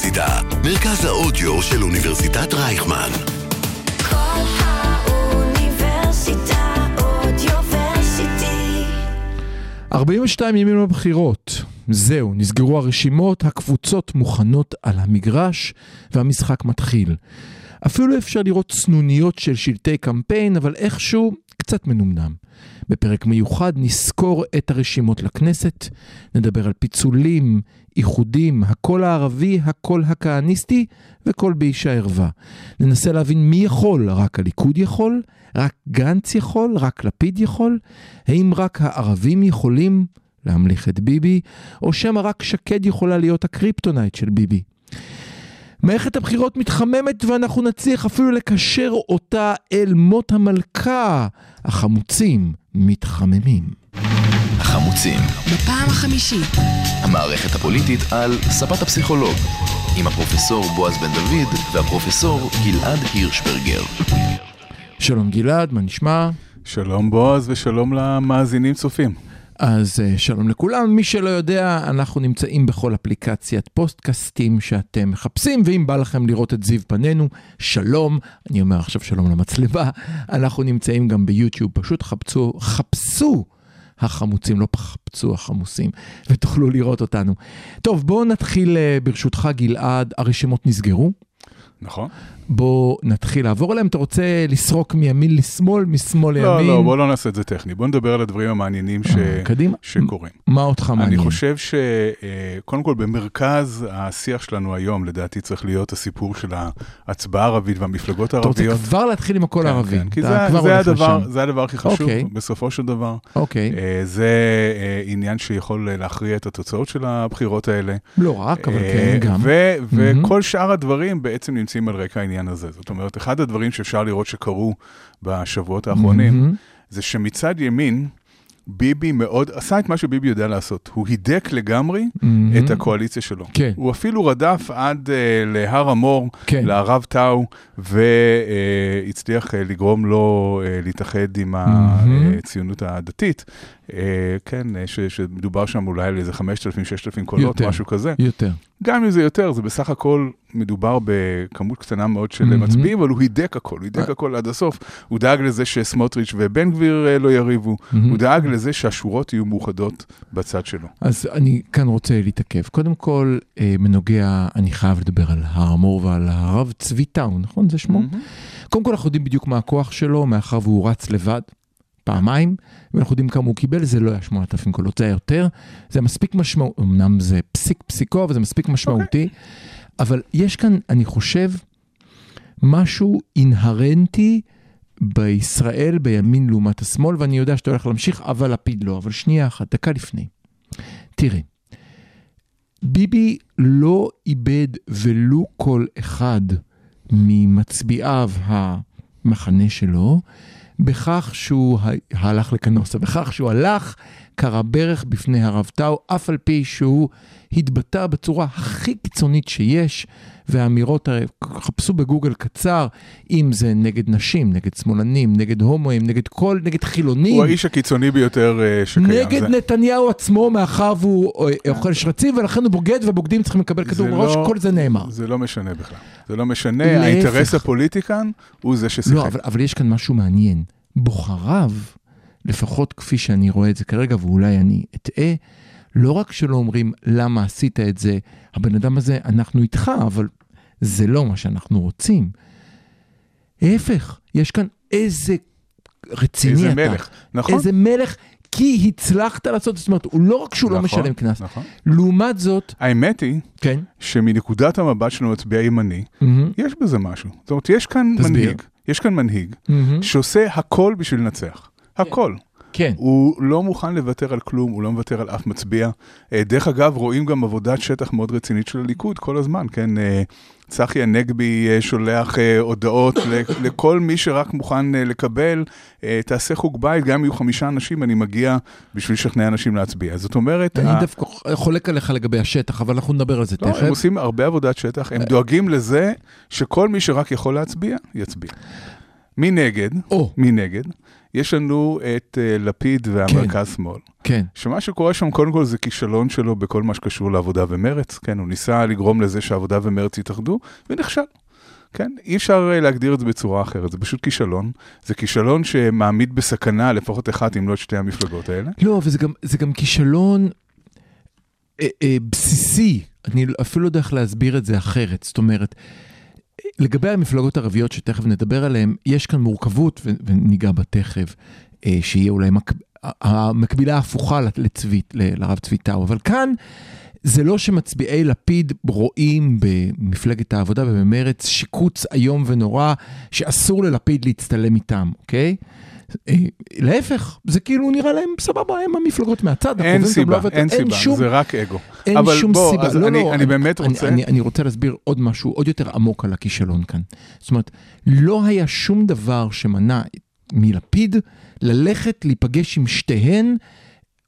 האוניברסיטה, מרכז האודיו של אוניברסיטת רייכמן. כל האוניברסיטה אודיוורסיטי. 42 ימים לבחירות. זהו, נסגרו הרשימות, הקבוצות מוכנות על המגרש, והמשחק מתחיל. אפילו אפשר לראות סנוניות של שלטי קמפיין, אבל איכשהו קצת מנומנם. בפרק מיוחד נסקור את הרשימות לכנסת, נדבר על פיצולים, איחודים, הקול הערבי, הקול הכהניסטי וקול באישה ערווה. ננסה להבין מי יכול, רק הליכוד יכול? רק גנץ יכול? רק לפיד יכול? האם רק הערבים יכולים להמליך את ביבי, או שמא רק שקד יכולה להיות הקריפטונייט של ביבי? מערכת הבחירות מתחממת ואנחנו נצליח אפילו לקשר אותה אל מות המלכה. החמוצים מתחממים. החמוצים, בפעם החמישית. המערכת הפוליטית על ספת הפסיכולוג, עם הפרופסור בועז בן דוד והפרופסור גלעד הירשברגר. שלום גלעד, מה נשמע? שלום בועז ושלום למאזינים צופים. אז אה, שלום לכולם, מי שלא יודע, אנחנו נמצאים בכל אפליקציית פוסטקאסטים שאתם מחפשים, ואם בא לכם לראות את זיו פנינו, שלום, אני אומר עכשיו שלום למצלמה, אנחנו נמצאים גם ביוטיוב, פשוט חפצו, חפשו החמוצים, לא חפצו החמוסים, ותוכלו לראות אותנו. טוב, בואו נתחיל אה, ברשותך גלעד, הרשימות נסגרו, נכון? בואו נתחיל לעבור עליהם, אתה רוצה לסרוק מימין לשמאל, משמאל לימין? לא, לא, בוא לא נעשה את זה טכני. בוא נדבר על הדברים המעניינים ש... אה, קדימה. שקורים. מה אותך מעניין? אני חושב שקודם כל במרכז השיח שלנו היום, לדעתי צריך להיות הסיפור של ההצבעה הערבית והמפלגות אתה רוצה הערביות. כבר להתחיל עם הקול כן, הערבי. כן, כי זה, זה, הדבר. זה הדבר הכי חשוב אוקיי. בסופו של דבר. אוקיי, אה, זה אה, עניין שיכול להכריע את התוצאות של הבחירות האלה. לא רק, אבל אה, כן, גם. וכל שאר הדברים בעצם נמצאים על רקע העניין הזה. זאת אומרת, אחד הדברים שאפשר לראות שקרו בשבועות האחרונים, מהמם. זה שמצד ימין, ביבי מאוד, עשה את מה שביבי יודע לעשות. הוא הידק לגמרי מהמם. את הקואליציה שלו. כן. הוא אפילו רדף עד uh, להר המור, כן. לערב טאו, והצליח uh, לגרום לו uh, להתאחד עם מהמם. הציונות הדתית. Uh, כן, uh, ש- שמדובר שם אולי על איזה 5,000-6,000 קולות, יותר. משהו כזה. יותר. גם אם זה יותר, זה בסך הכל מדובר בכמות קטנה מאוד של מהמם. מצביעים, אבל הוא הידק הכל, הוא הידק אה. הכל עד הסוף. הוא דאג לזה שסמוטריץ' ובן גביר אה, לא יריבו, מהמם. הוא דאג לזה שהשורות יהיו מאוחדות בצד שלו. אז אני כאן רוצה להתעכב. קודם כל, אה, בנוגע, אני חייב לדבר על הר המור ועל הרב צבי טאו, נכון? זה שמו? מהמם. קודם כל, אנחנו יודעים בדיוק מה הכוח שלו, מאחר והוא רץ לבד. פעמיים, ואנחנו יודעים כמה הוא קיבל, זה לא היה 8,000 קולות, זה היה יותר. זה מספיק משמעותי, אמנם זה פסיק פסיקו, אבל זה מספיק משמעותי. אבל יש כאן, אני חושב, משהו אינהרנטי בישראל, בימין לעומת השמאל, ואני יודע שאתה הולך להמשיך, אבל לפיד לא. אבל שנייה אחת, דקה לפני. תראה, ביבי לא איבד ולו כל אחד ממצביעיו המחנה שלו, בכך שהוא הלך לקנוסה, בכך שהוא הלך כרה ברך בפני הרב טאו, אף על פי שהוא התבטא בצורה הכי קיצונית שיש, והאמירות, חפשו בגוגל קצר, אם זה נגד נשים, נגד שמאלנים, נגד הומואים, נגד כל, נגד חילונים. הוא האיש הקיצוני ביותר אה, שקיים. נגד זה- נתניהו עצמו, מאחר והוא אה, אוכל שרצים, ולכן הוא בוגד, ובוגדים צריכים לקבל כדור בראש, לא- כל זה נאמר. זה לא משנה בכלל. זה לא משנה, להפך. האינטרס הפוליטי כאן הוא זה ששיחק. לא, אבל, אבל יש כאן משהו מעניין. בוחריו, לפחות כפי שאני רואה את זה כרגע, ואולי אני אטעה, לא רק שלא אומרים למה עשית את זה, הבן אדם הזה, אנחנו איתך, אבל זה לא מה שאנחנו רוצים. להפך, יש כאן איזה רציני איזה אתה. מלך, נכון? איזה מלך, כי הצלחת לעשות, זאת אומרת, הוא לא רק שהוא לא נכון, משלם קנס, נכון. לעומת זאת, האמת היא כן, שמנקודת המבט של מצביע ימני, מהמם, יש בזה משהו. זאת אומרת, יש כאן תסביר. מנהיג, יש כאן מנהיג מהמם, שעושה הכל בשביל לנצח. הכל. כן, הוא לא מוכן לוותר על כלום, הוא לא מוותר על אף מצביע. אה, דרך אגב, רואים גם עבודת שטח מאוד רצינית של הליכוד כל הזמן, כן? אה, צחי הנגבי אה, שולח הודעות לכל מי שרק מוכן לקבל, תעשה חוג בית, גם אם יהיו חמישה אנשים, אני מגיע בשביל לשכנע אנשים להצביע. זאת אומרת, ה- אני דווקא חולק עליך לגבי השטח, אבל אנחנו נדבר על זה לא, הם תכף. עושים הרבה עבודת שטח, הם דואגים לזה שכל מי שרק יכול להצביע, יצביע. מנגד, מנגד, יש לנו את אה, לפיד והמרכז שמאל. כן. שמה שקורה שם קודם כל זה כישלון שלו בכל מה שקשור לעבודה ומרץ, כן, הוא ניסה לגרום לזה שעבודה ומרץ יתאחדו, ונכשל. כן, אי אפשר אה, להגדיר את זה בצורה אחרת, זה פשוט כישלון. זה כישלון שמעמיד בסכנה לפחות אחת, אם לא את שתי המפלגות האלה. לא, וזה גם, זה גם כישלון אה, אה, בסיסי, אני אפילו לא יודע איך להסביר את זה אחרת. זאת אומרת, לגבי המפלגות הערביות שתכף נדבר עליהן, יש כאן מורכבות, וניגע בה תכף, אה, שיהיה אולי מק... המקבילה ההפוכה לצבי, ל- לרב צבי טאו, אבל כאן זה לא שמצביעי לפיד רואים במפלגת העבודה ובמרץ שיקוץ איום ונורא שאסור ללפיד להצטלם איתם, אוקיי? אה, להפך, זה כאילו נראה להם סבבה, הם המפלגות מהצד. אין סיבה, לא אין סיבה, שום, זה רק אגו. אין אבל שום בוא, סיבה. אז לא, אני- לא, אני באמת אני, רוצה- אני, אני רוצה להסביר עוד משהו עוד יותר עמוק על הכישלון כאן. זאת אומרת, לא היה שום דבר שמנע מלפיד ללכת להיפגש עם שתיהן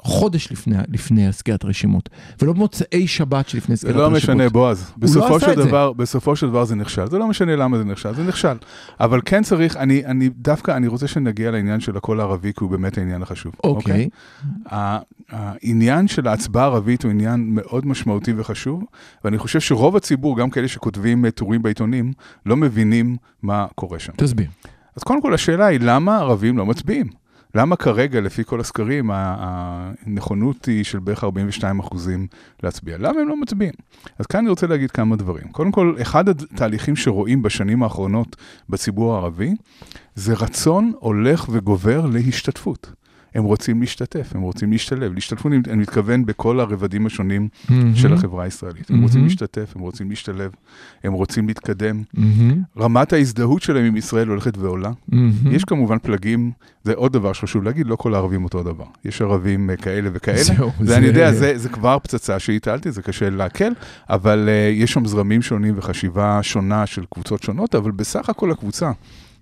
חודש לפני, לפני סגירת רשימות, ולא במוצאי שבת שלפני זה סגירת לא רשימות. משנה, בועז. בסופו לא של זה. דבר, בסופו של דבר זה נכשל. זה לא משנה למה זה נכשל, זה נכשל. אבל כן צריך, אני, אני דווקא, אני רוצה שנגיע לעניין של הקול הערבי, כי הוא באמת העניין החשוב. אוקיי. ה- העניין של ההצבעה הערבית הוא עניין מאוד משמעותי וחשוב, ואני חושב שרוב הציבור, גם כאלה שכותבים אה, טורים בעיתונים, לא מבינים מה קורה שם. תסביר. אז קודם כל השאלה היא, למה ערבים לא מצביעים? למה כרגע, לפי כל הסקרים, הנכונות היא של בערך 42 אחוזים להצביע? למה הם לא מצביעים? אז כאן אני רוצה להגיד כמה דברים. קודם כל, אחד התהליכים שרואים בשנים האחרונות בציבור הערבי, זה רצון הולך וגובר להשתתפות. הם רוצים להשתתף, הם רוצים להשתלב. להשתתפות, אני מתכוון בכל הרבדים השונים של החברה הישראלית. הם רוצים. להשתתף, הם רוצים להשתלב, הם רוצים להתקדם. מהמם, רמת ההזדהות שלהם עם ישראל הולכת ועולה. מהמם. יש כמובן פלגים, זה עוד דבר שחשוב להגיד, לא כל הערבים אותו דבר. יש ערבים אה, כאלה וכאלה. זהו, זה, אני יודע, זה, זה כבר פצצה שהטלתי, זה קשה לעכל, אבל uh, יש שם זרמים שונים וחשיבה שונה של קבוצות שונות, אבל בסך הכל הקבוצה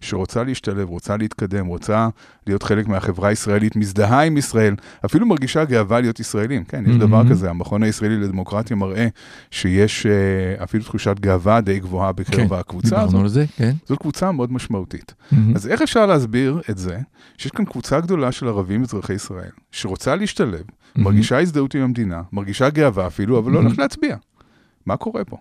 שרוצה להשתלב, רוצה להתקדם, רוצה להיות חלק מהחברה הישראלית, מזדהה עם ישראל, אפילו מרגישה גאווה להיות ישראלים. כן, יש דבר מהמם. כזה, המכון הישראלי לדמוקרטיה מראה שיש uh, אפילו תחושת גאווה די גבוהה בקרב כן, הקבוצה דיברנו הזאת. על זה, כן. זאת קבוצה מאוד משמעותית. מהמם. אז איך אפשר להסביר את זה שיש כאן קבוצה גדולה של ערבים אזרחי ישראל, שרוצה להשתלב, מרגישה הזדהות עם המדינה, מרגישה גאווה אפילו, אבל לא הולכת להצביע. מה קורה פה?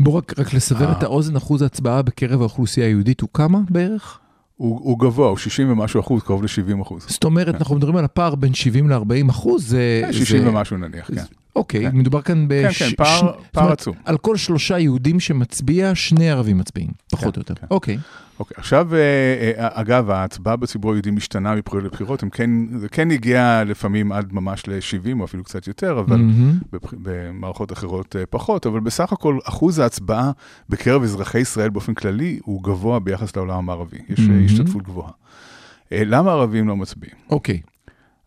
בוא רק, רק לסבר אה. את האוזן, אחוז ההצבעה בקרב האוכלוסייה היהודית הוא כמה בערך? הוא, הוא גבוה, הוא 60 ומשהו אחוז, קרוב ל-70 אחוז. זאת אומרת, אנחנו מדברים על הפער בין 70 ל-40 אחוז, זה... 60 זה- ומשהו נניח, כן. אוקיי, כן. מדובר כאן כן, בש... כן, פער- ש- פער אומרת, עצום. על כל שלושה יהודים שמצביע, שני ערבים מצביעים, פחות או יותר. כן. אוקיי. אוקיי, עכשיו, אה, אה, אגב, ההצבעה בציבור היהודי משתנה מבחירות לבחירות, הם כן, זה כן הגיע לפעמים עד ממש ל-70 או אפילו קצת יותר, אבל. בבח- במערכות אחרות אה, פחות, אבל בסך הכל אחוז ההצבעה בקרב אזרחי ישראל באופן כללי הוא גבוה ביחס לעולם המערבי. יש אה, מהמם. השתתפות גבוהה. אה, למה ערבים לא מצביעים? אוקיי.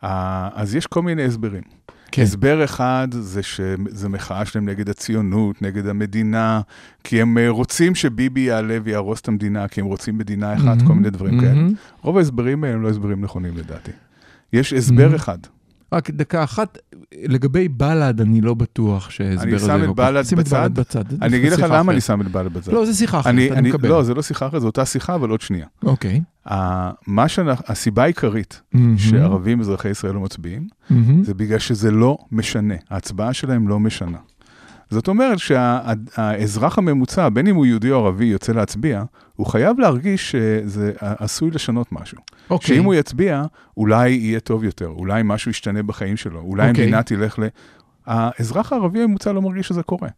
אה, אז יש כל מיני הסברים. כן. הסבר אחד זה שזה מחאה שלהם נגד הציונות, נגד המדינה, כי הם אה, רוצים שביבי יעלה ויהרוס את המדינה, כי הם רוצים מדינה אחת, מהמם. כל מיני דברים כאלה. מהמם. רוב ההסברים האלה הם לא הסברים נכונים לדעתי. יש הסבר מהמם. אחד, רק דקה אחת, לגבי בל"ד, אני לא בטוח שההסבר אני הזה... שם את כל כך- בל"ד את בצד. בל"ד בצד. אני אגיד לך למה. אני שם את בל"ד בצד. לא, זה שיחה אחרת, אני, אני אני, מקבל. לא, זה לא שיחה אחרת, זו אותה שיחה, אבל עוד שנייה. אוקיי. מה שאנחנו, הסיבה העיקרית מהמם. שערבים אזרחי ישראל לא מצביעים, מהמם. זה בגלל שזה לא משנה. ההצבעה שלהם לא משנה. זאת אומרת שהאזרח הממוצע, בין אם הוא יהודי או ערבי, יוצא להצביע, הוא חייב להרגיש שזה עשוי לשנות משהו. אוקיי. שאם הוא יצביע, אולי יהיה טוב יותר, אולי משהו ישתנה בחיים שלו, אולי אוקיי. המדינה תלך ל... האזרח הערבי הממוצע לא מרגיש שזה קורה.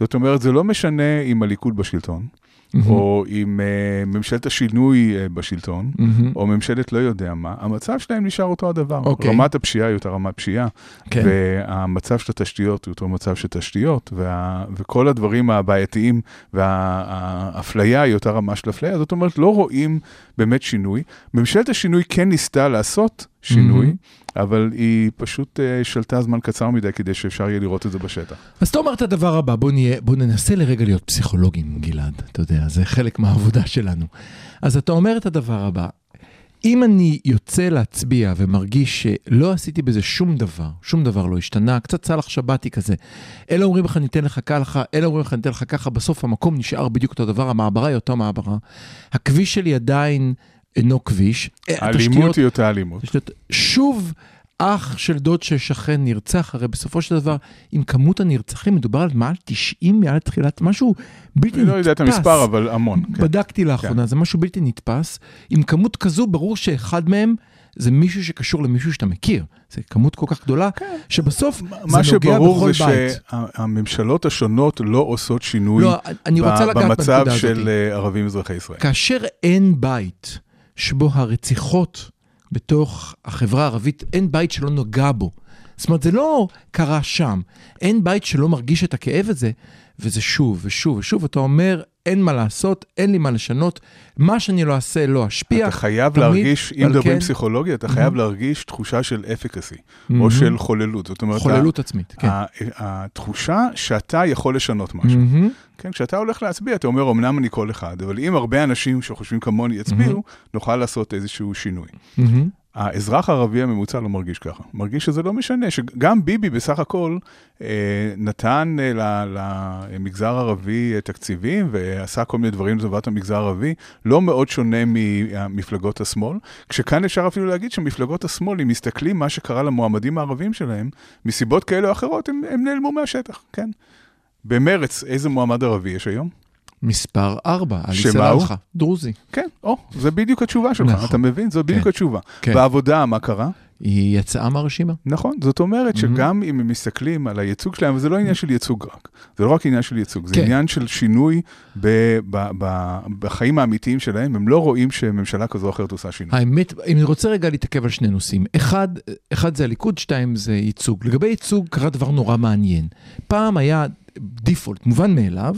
זאת אומרת, זה לא משנה אם הליכוד בשלטון, מהמם. או אם uh, ממשלת השינוי uh, בשלטון, מהמם. או ממשלת לא יודע מה, המצב שלהם נשאר אותו הדבר. אוקיי. רמת הפשיעה היא אותה רמת פשיעה, כן. והמצב של התשתיות הוא אותו מצב של תשתיות, וה, וכל הדברים הבעייתיים והאפליה היא אותה רמה של אפליה, זאת אומרת, לא רואים באמת שינוי. ממשלת השינוי כן ניסתה לעשות שינוי, מהמם. אבל היא פשוט uh, שלטה זמן קצר מדי כדי שאפשר יהיה לראות את זה בשטח. אז אתה אומר את הדבר הבא, בוא, נהיה, בוא ננסה לרגע להיות פסיכולוגים, גלעד, אתה יודע, זה חלק מהעבודה שלנו. אז אתה אומר את הדבר הבא, אם אני יוצא להצביע ומרגיש שלא עשיתי בזה שום דבר, שום דבר לא השתנה, קצת סאלח שבתי כזה, אלה אומרים לך ניתן לך ככה, אלה אומרים לך ניתן לך ככה, בסוף המקום נשאר בדיוק אותו דבר, המעברה היא אותה מעברה. הכביש שלי עדיין אינו כביש. אה, האלימות התשתיות- היא אותה אלימות. תשתיות- שוב, אח של דוד של שכן נרצח, הרי בסופו של דבר, עם כמות הנרצחים, מדובר על מעל 90 מעל תחילת, משהו בלתי אני נתפס. לא יודע את המספר, אבל המון. כן. בדקתי לאחרונה, זה משהו בלתי נתפס. עם כמות כזו, ברור שאחד מהם זה מישהו שקשור למישהו שאתה מכיר. זה כמות כל כך גדולה, שבסוף מה זה נוגע שברור בכל זה בית. שהממשלות השונות לא עושות שינוי לא, אני ב- במצב בנקודה הזאת. של אה, ערבים אזרחי ישראל. כאשר אין בית שבו הרציחות בתוך החברה הערבית, אין בית שלא נוגע בו. זאת אומרת, זה לא קרה שם. אין בית שלא מרגיש את הכאב הזה, וזה שוב ושוב ושוב. אתה אומר, אין מה לעשות, אין לי מה לשנות, מה שאני לא אעשה לא אשפיע. אתה חייב תמיד, להרגיש, אם מדברים כן- פסיכולוגיה, אתה חייב להרגיש תחושה של אפקסי, או מהמם. של חוללות. זאת אומרת, חוללות עצמית, כן. ה- התחושה שאתה יכול לשנות משהו. מהמם. כן, כשאתה הולך להצביע, אתה אומר, אמנם אני קול אחד, אבל אם הרבה אנשים שחושבים כמוני יצביעו, נוכל לעשות איזשהו שינוי. מהמם. האזרח הערבי הממוצע לא מרגיש ככה. מרגיש שזה לא משנה, שגם ביבי בסך הכל אה, נתן אה, למגזר הערבי אה, תקציבים ועשה כל מיני דברים לטובת המגזר הערבי, לא מאוד שונה ממפלגות השמאל, כשכאן אפשר אפילו להגיד שמפלגות השמאל, אם מסתכלים מה שקרה למועמדים הערבים שלהם, מסיבות כאלה או אחרות, הם, הם נעלמו מהשטח, כן. במרץ, איזה מועמד ערבי יש היום? מספר 4, עלי? סלאלחה, דרוזי. כן, או, זה בדיוק התשובה שלך, נכון. אתה מבין? זו בדיוק כן. התשובה. כן. בעבודה, מה קרה? היא יצאה מהרשימה. נכון, זאת אומרת שגם אם הם מסתכלים על הייצוג שלהם, וזה לא עניין של ייצוג רק, זה לא רק עניין של ייצוג, זה כן. עניין של שינוי ב- ב- ב- בחיים האמיתיים שלהם, הם לא רואים שממשלה כזו או אחרת עושה שינוי. האמת, אני רוצה רגע להתעכב על שני נושאים. אחד, אחד זה הליכוד, שתיים זה ייצוג. לגבי ייצוג קרה דבר נורא מעניין. פעם היה דיפולט, מובן מאליו,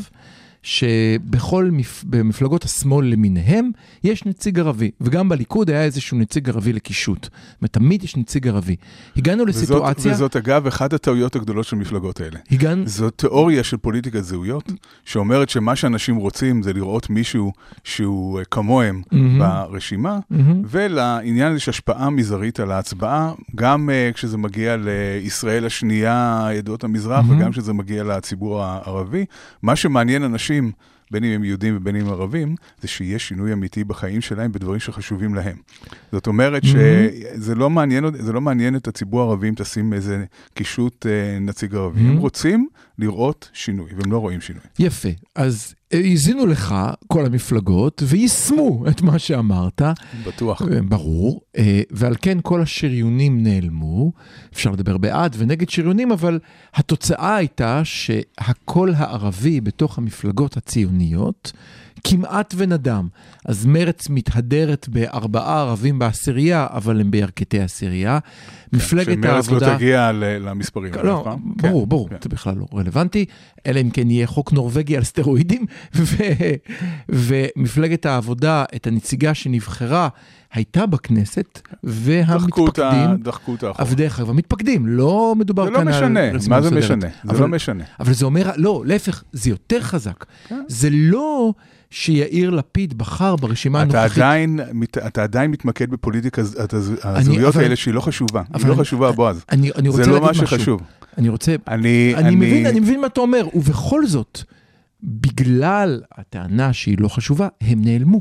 שבכל מפ... במפלגות השמאל למיניהם יש נציג ערבי, וגם בליכוד היה איזשהו נציג ערבי לקישוט. תמיד יש נציג ערבי. הגענו וזאת, לסיטואציה, וזאת אגב אחת הטעויות הגדולות של המפלגות האלה. הגענו, זו תיאוריה של פוליטיקת זהויות, שאומרת שמה שאנשים רוצים זה לראות מישהו שהוא אה, כמוהם מהמם. ברשימה, מהמם. ולעניין הזה יש השפעה מזערית על ההצבעה, גם uh, כשזה מגיע לישראל השנייה, עדות המזרח, מהמם. וגם כשזה מגיע לציבור הערבי. מה שמעניין אנשים, אנשים בין אם הם יהודים ובין אם הם ערבים, זה שיש שינוי אמיתי בחיים שלהם בדברים שחשובים להם. זאת אומרת שזה לא מעניין, לא מעניין את הציבור הערבי אם תשים איזה קישוט uh, נציג ערבי. הם Mhm. רוצים לראות שינוי, והם לא רואים שינוי. יפה. אז האזינו לך, כל המפלגות, ויישמו את מה שאמרת. בטוח. אה, ברור, אה, ועל כן כל השריונים נעלמו. אפשר לדבר בעד ונגד שריונים, אבל התוצאה הייתה שהקול הערבי בתוך המפלגות הציוניות כמעט ונדם. אז מרץ מתהדרת בארבעה ערבים בעשירייה, אבל הם בירכתי עשירייה. מפלגת שמרץ העבודה... לא תגיע למספרים. לא, פעם. ברור, כן, ברור, כן. זה בכלל לא רלוונטי, אלא אם כן יהיה חוק נורבגי על סטרואידים, ו- ומפלגת העבודה, את הנציגה שנבחרה, הייתה בכנסת, והמתפקדים, דחקו אותה אחורה. אבל דרך אגב, המתפקדים, לא מדובר זה לא כאן על... משנה, רשימה מה זה. משנה? זה לא משנה. אבל זה אומר, לא, להפך, זה יותר חזק. כן. זה לא שיאיר לפיד בחר ברשימה אתה הנוכחית. עדיין, מת- אתה עדיין מתמקד בפוליטיקה, הזהויות האלה שהיא לא חשובה. היא לא אני- חשובה, בועז. אני, אני זה לא מה. שחשוב. אני רוצה... אני, אני מבין, אני מבין מה אתה אומר, ובכל זאת, בגלל הטענה שהיא לא חשובה, הם נעלמו.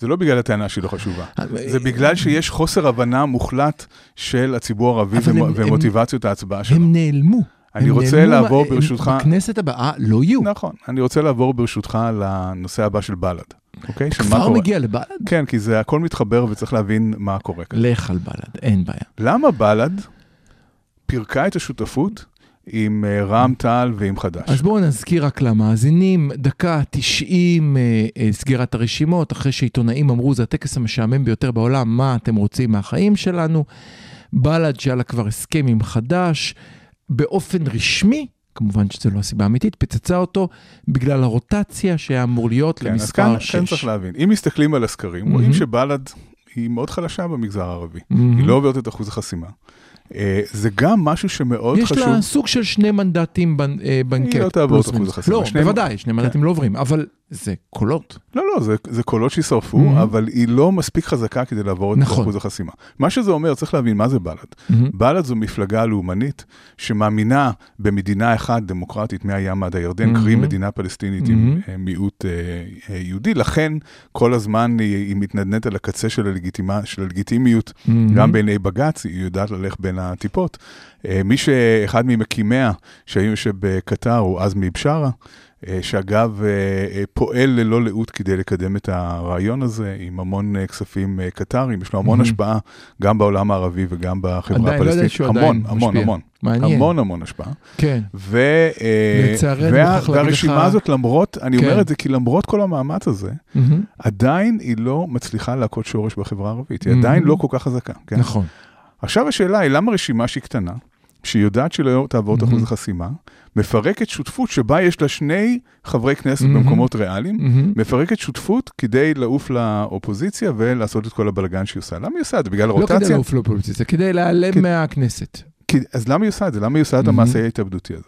זה לא בגלל הטענה שהיא לא חשובה. אה, זה בגלל שיש חוסר הבנה מוחלט של הציבור הערבי ומוטיבציות ההצבעה שלו. הם נעלמו. אני רוצה לעבור ברשותך- בכנסת הבאה לא יהיו. נכון. אני רוצה לעבור ברשותך לנושא הבא של בל"ד. אוקיי? כבר. מגיע לבל"ד? כן, כי זה הכל מתחבר וצריך להבין מה קורה כאן. לך על בל"ד, אין בעיה. למה בל"ד פירקה את השותפות עם אה, רע"מ טל ועם חד"ש? אז בואו נזכיר רק למאזינים, דקה 90 אה, אה, סגירת הרשימות, אחרי שעיתונאים אמרו, זה הטקס המשעמם ביותר בעולם, מה אתם רוצים מהחיים שלנו? בל"ד שהיה לה כבר הסכם עם חד"ש, באופן רשמי, כמובן שזו לא הסיבה האמיתית, פצצה אותו בגלל הרוטציה שהיה אמור להיות כן, אז למספר כאן, 6. כאן צריך להבין. אם מסתכלים על הסקרים, רואים מהמם. שבל"ד היא מאוד חלשה במגזר הערבי. מהמם. היא לא עוברת את אחוז החסימה. אה, זה גם משהו שמאוד יש חשוב. לה סוג של שני מנדטים אה, בנקט. לא תעבור את אחוז. החסימה. לא, שני- בוודאי, שני מנדטים לא עוברים, אבל זה קולות. לא, לא, זה, זה קולות שישרפו, Mhm. אבל היא לא מספיק חזקה כדי לעבור את נכון. אחוז החסימה. מה שזה אומר, צריך להבין מה זה בל"ד. מהמם. בל"ד זו מפלגה לאומנית שמאמינה במדינה אחת דמוקרטית מהים עד הירדן, Mhm. קרי מדינה פלסטינית עם Mhm. אה, מיעוט אה, אה, יהודי, לכן כל הזמן היא, היא מתנדנדת על הקצה של, הלגיטימה, של הלגיטימיות, מהמם. גם בעיני בג"ץ, היא יודעת ללכת בין הטיפות. אה, מי שאחד ממקימיה, שהיו שבקטר, הוא עזמי בשארה, שאגב אה, אה, פועל ללא לאות כדי לקדם את הרעיון הזה, עם המון אה, כספים אה, קטרים, יש לו המון. השפעה, גם בעולם הערבי וגם בחברה לא הפלסטינית. המון, המון. המון. מעניין. המון המון השפעה. כן. ו, אה, לצערנו, וה, מוכרח להגיד והרשימה הזאת, למרות, אני כן. אומר את זה כי למרות כל המאמץ הזה, מהמם. עדיין היא לא מצליחה להכות שורש בחברה הערבית, היא. עדיין לא כל כך חזקה. כן? נכון. עכשיו השאלה היא, למה רשימה שהיא קטנה, שהיא יודעת שלא תעבור את Mhm. אחוז החסימה, מפרקת שותפות שבה יש לה שני חברי כנסת Mhm. במקומות ריאליים, מהמם. מפרקת שותפות כדי לעוף לאופוזיציה ולעשות את כל הבלגן שהיא עושה. למה היא עושה את זה? בגלל לא כדי הרוטציה? לעוף לאופוזיציה, כדי להיעלם כדי- מהכנסת. כי- אז למה היא עושה את זה? למה היא עושה את. המעשה ההתאבדותי הזה?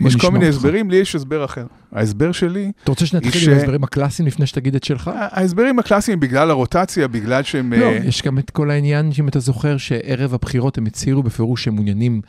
יש כל מיני. הסברים, לי יש הסבר אחר. ההסבר שלי, אתה רוצה שנתחיל עם ההסברים הקלאסיים לפני שתגיד את שלך? ההסברים הקלאסיים בגלל הרוטציה, בגלל שהם... לא, אה, יש גם את כל העניין, שאם אתה זוכר, שערב הבחירות הם הצהירו בפירוש שהם מעוניינים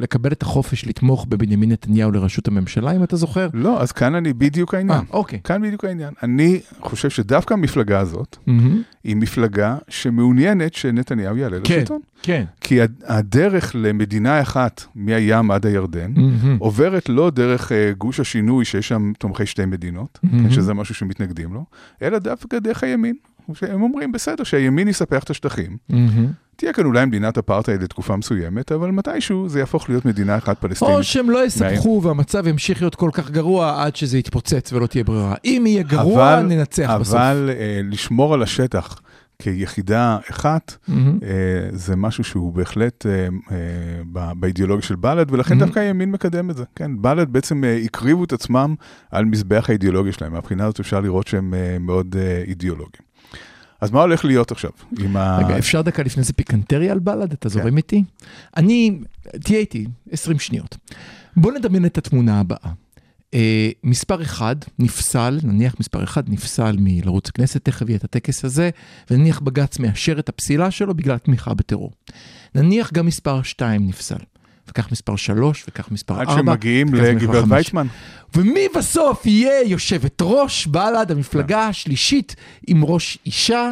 לקבל את החופש לתמוך בבנימין נתניהו לראשות הממשלה, אם אתה זוכר. לא, אז כאן אני בדיוק העניין. אה, אוקיי. כאן בדיוק העניין. אני חושב שדווקא המפלגה הזאת, מהמם. היא מפלגה שמעוניינת שנתניהו יעלה כן, לשלטון. כן. כי הד- הדרך למדינה אחת מהים עד הירדן, מהמם. עוברת לא דרך אה, גוש השינוי, שיש שם תומכי שתי מדינות, מהמם. כן, שזה משהו שמתנגדים לו, אלא דווקא דרך הימין. שהם אומרים, בסדר, שהימין יספח את השטחים. תהיה כאן אולי מדינת אפרטהייד לתקופה מסוימת, אבל מתישהו זה יהפוך להיות מדינה אחת פלסטינית. או שהם לא יספחו והמצב ימשיך להיות כל כך גרוע עד שזה יתפוצץ ולא תהיה ברירה. אם יהיה גרוע, אבל- ננצח בסוף. אבל אה, לשמור על השטח כיחידה אחת, מהמם. אה, זה משהו שהוא בהחלט אה, אה, באידיאולוגיה של בל"ד, ולכן Mhm. דווקא הימין מקדם את זה. כן, בל"ד בעצם אה, הקריבו את עצמם על מזבח האידיאולוגיה שלהם. מהבחינה הזאת אפשר לראות שהם אה, מאוד אה, אידיאולוגיים. אז מה הולך להיות עכשיו עם ה... רגע, אפשר דקה לפני זה פיקנטריה על בל"ד? אתה זורם איתי? אני, תהיה איתי, 20 שניות. בוא נדמיין את התמונה הבאה. אה, מספר אחד נפסל, נניח מספר אחד נפסל מלרוץ הכנסת, תכף יהיה את הטקס הזה, ונניח בג"ץ מאשר את הפסילה שלו בגלל תמיכה בטרור. נניח גם מספר שתיים נפסל. וכך מספר שלוש, וכך מספר עד ארבע. שמגיעים לגברת. ויצמן. ומי בסוף יהיה יושבת ראש בל"ד, המפלגה השלישית עם ראש אישה?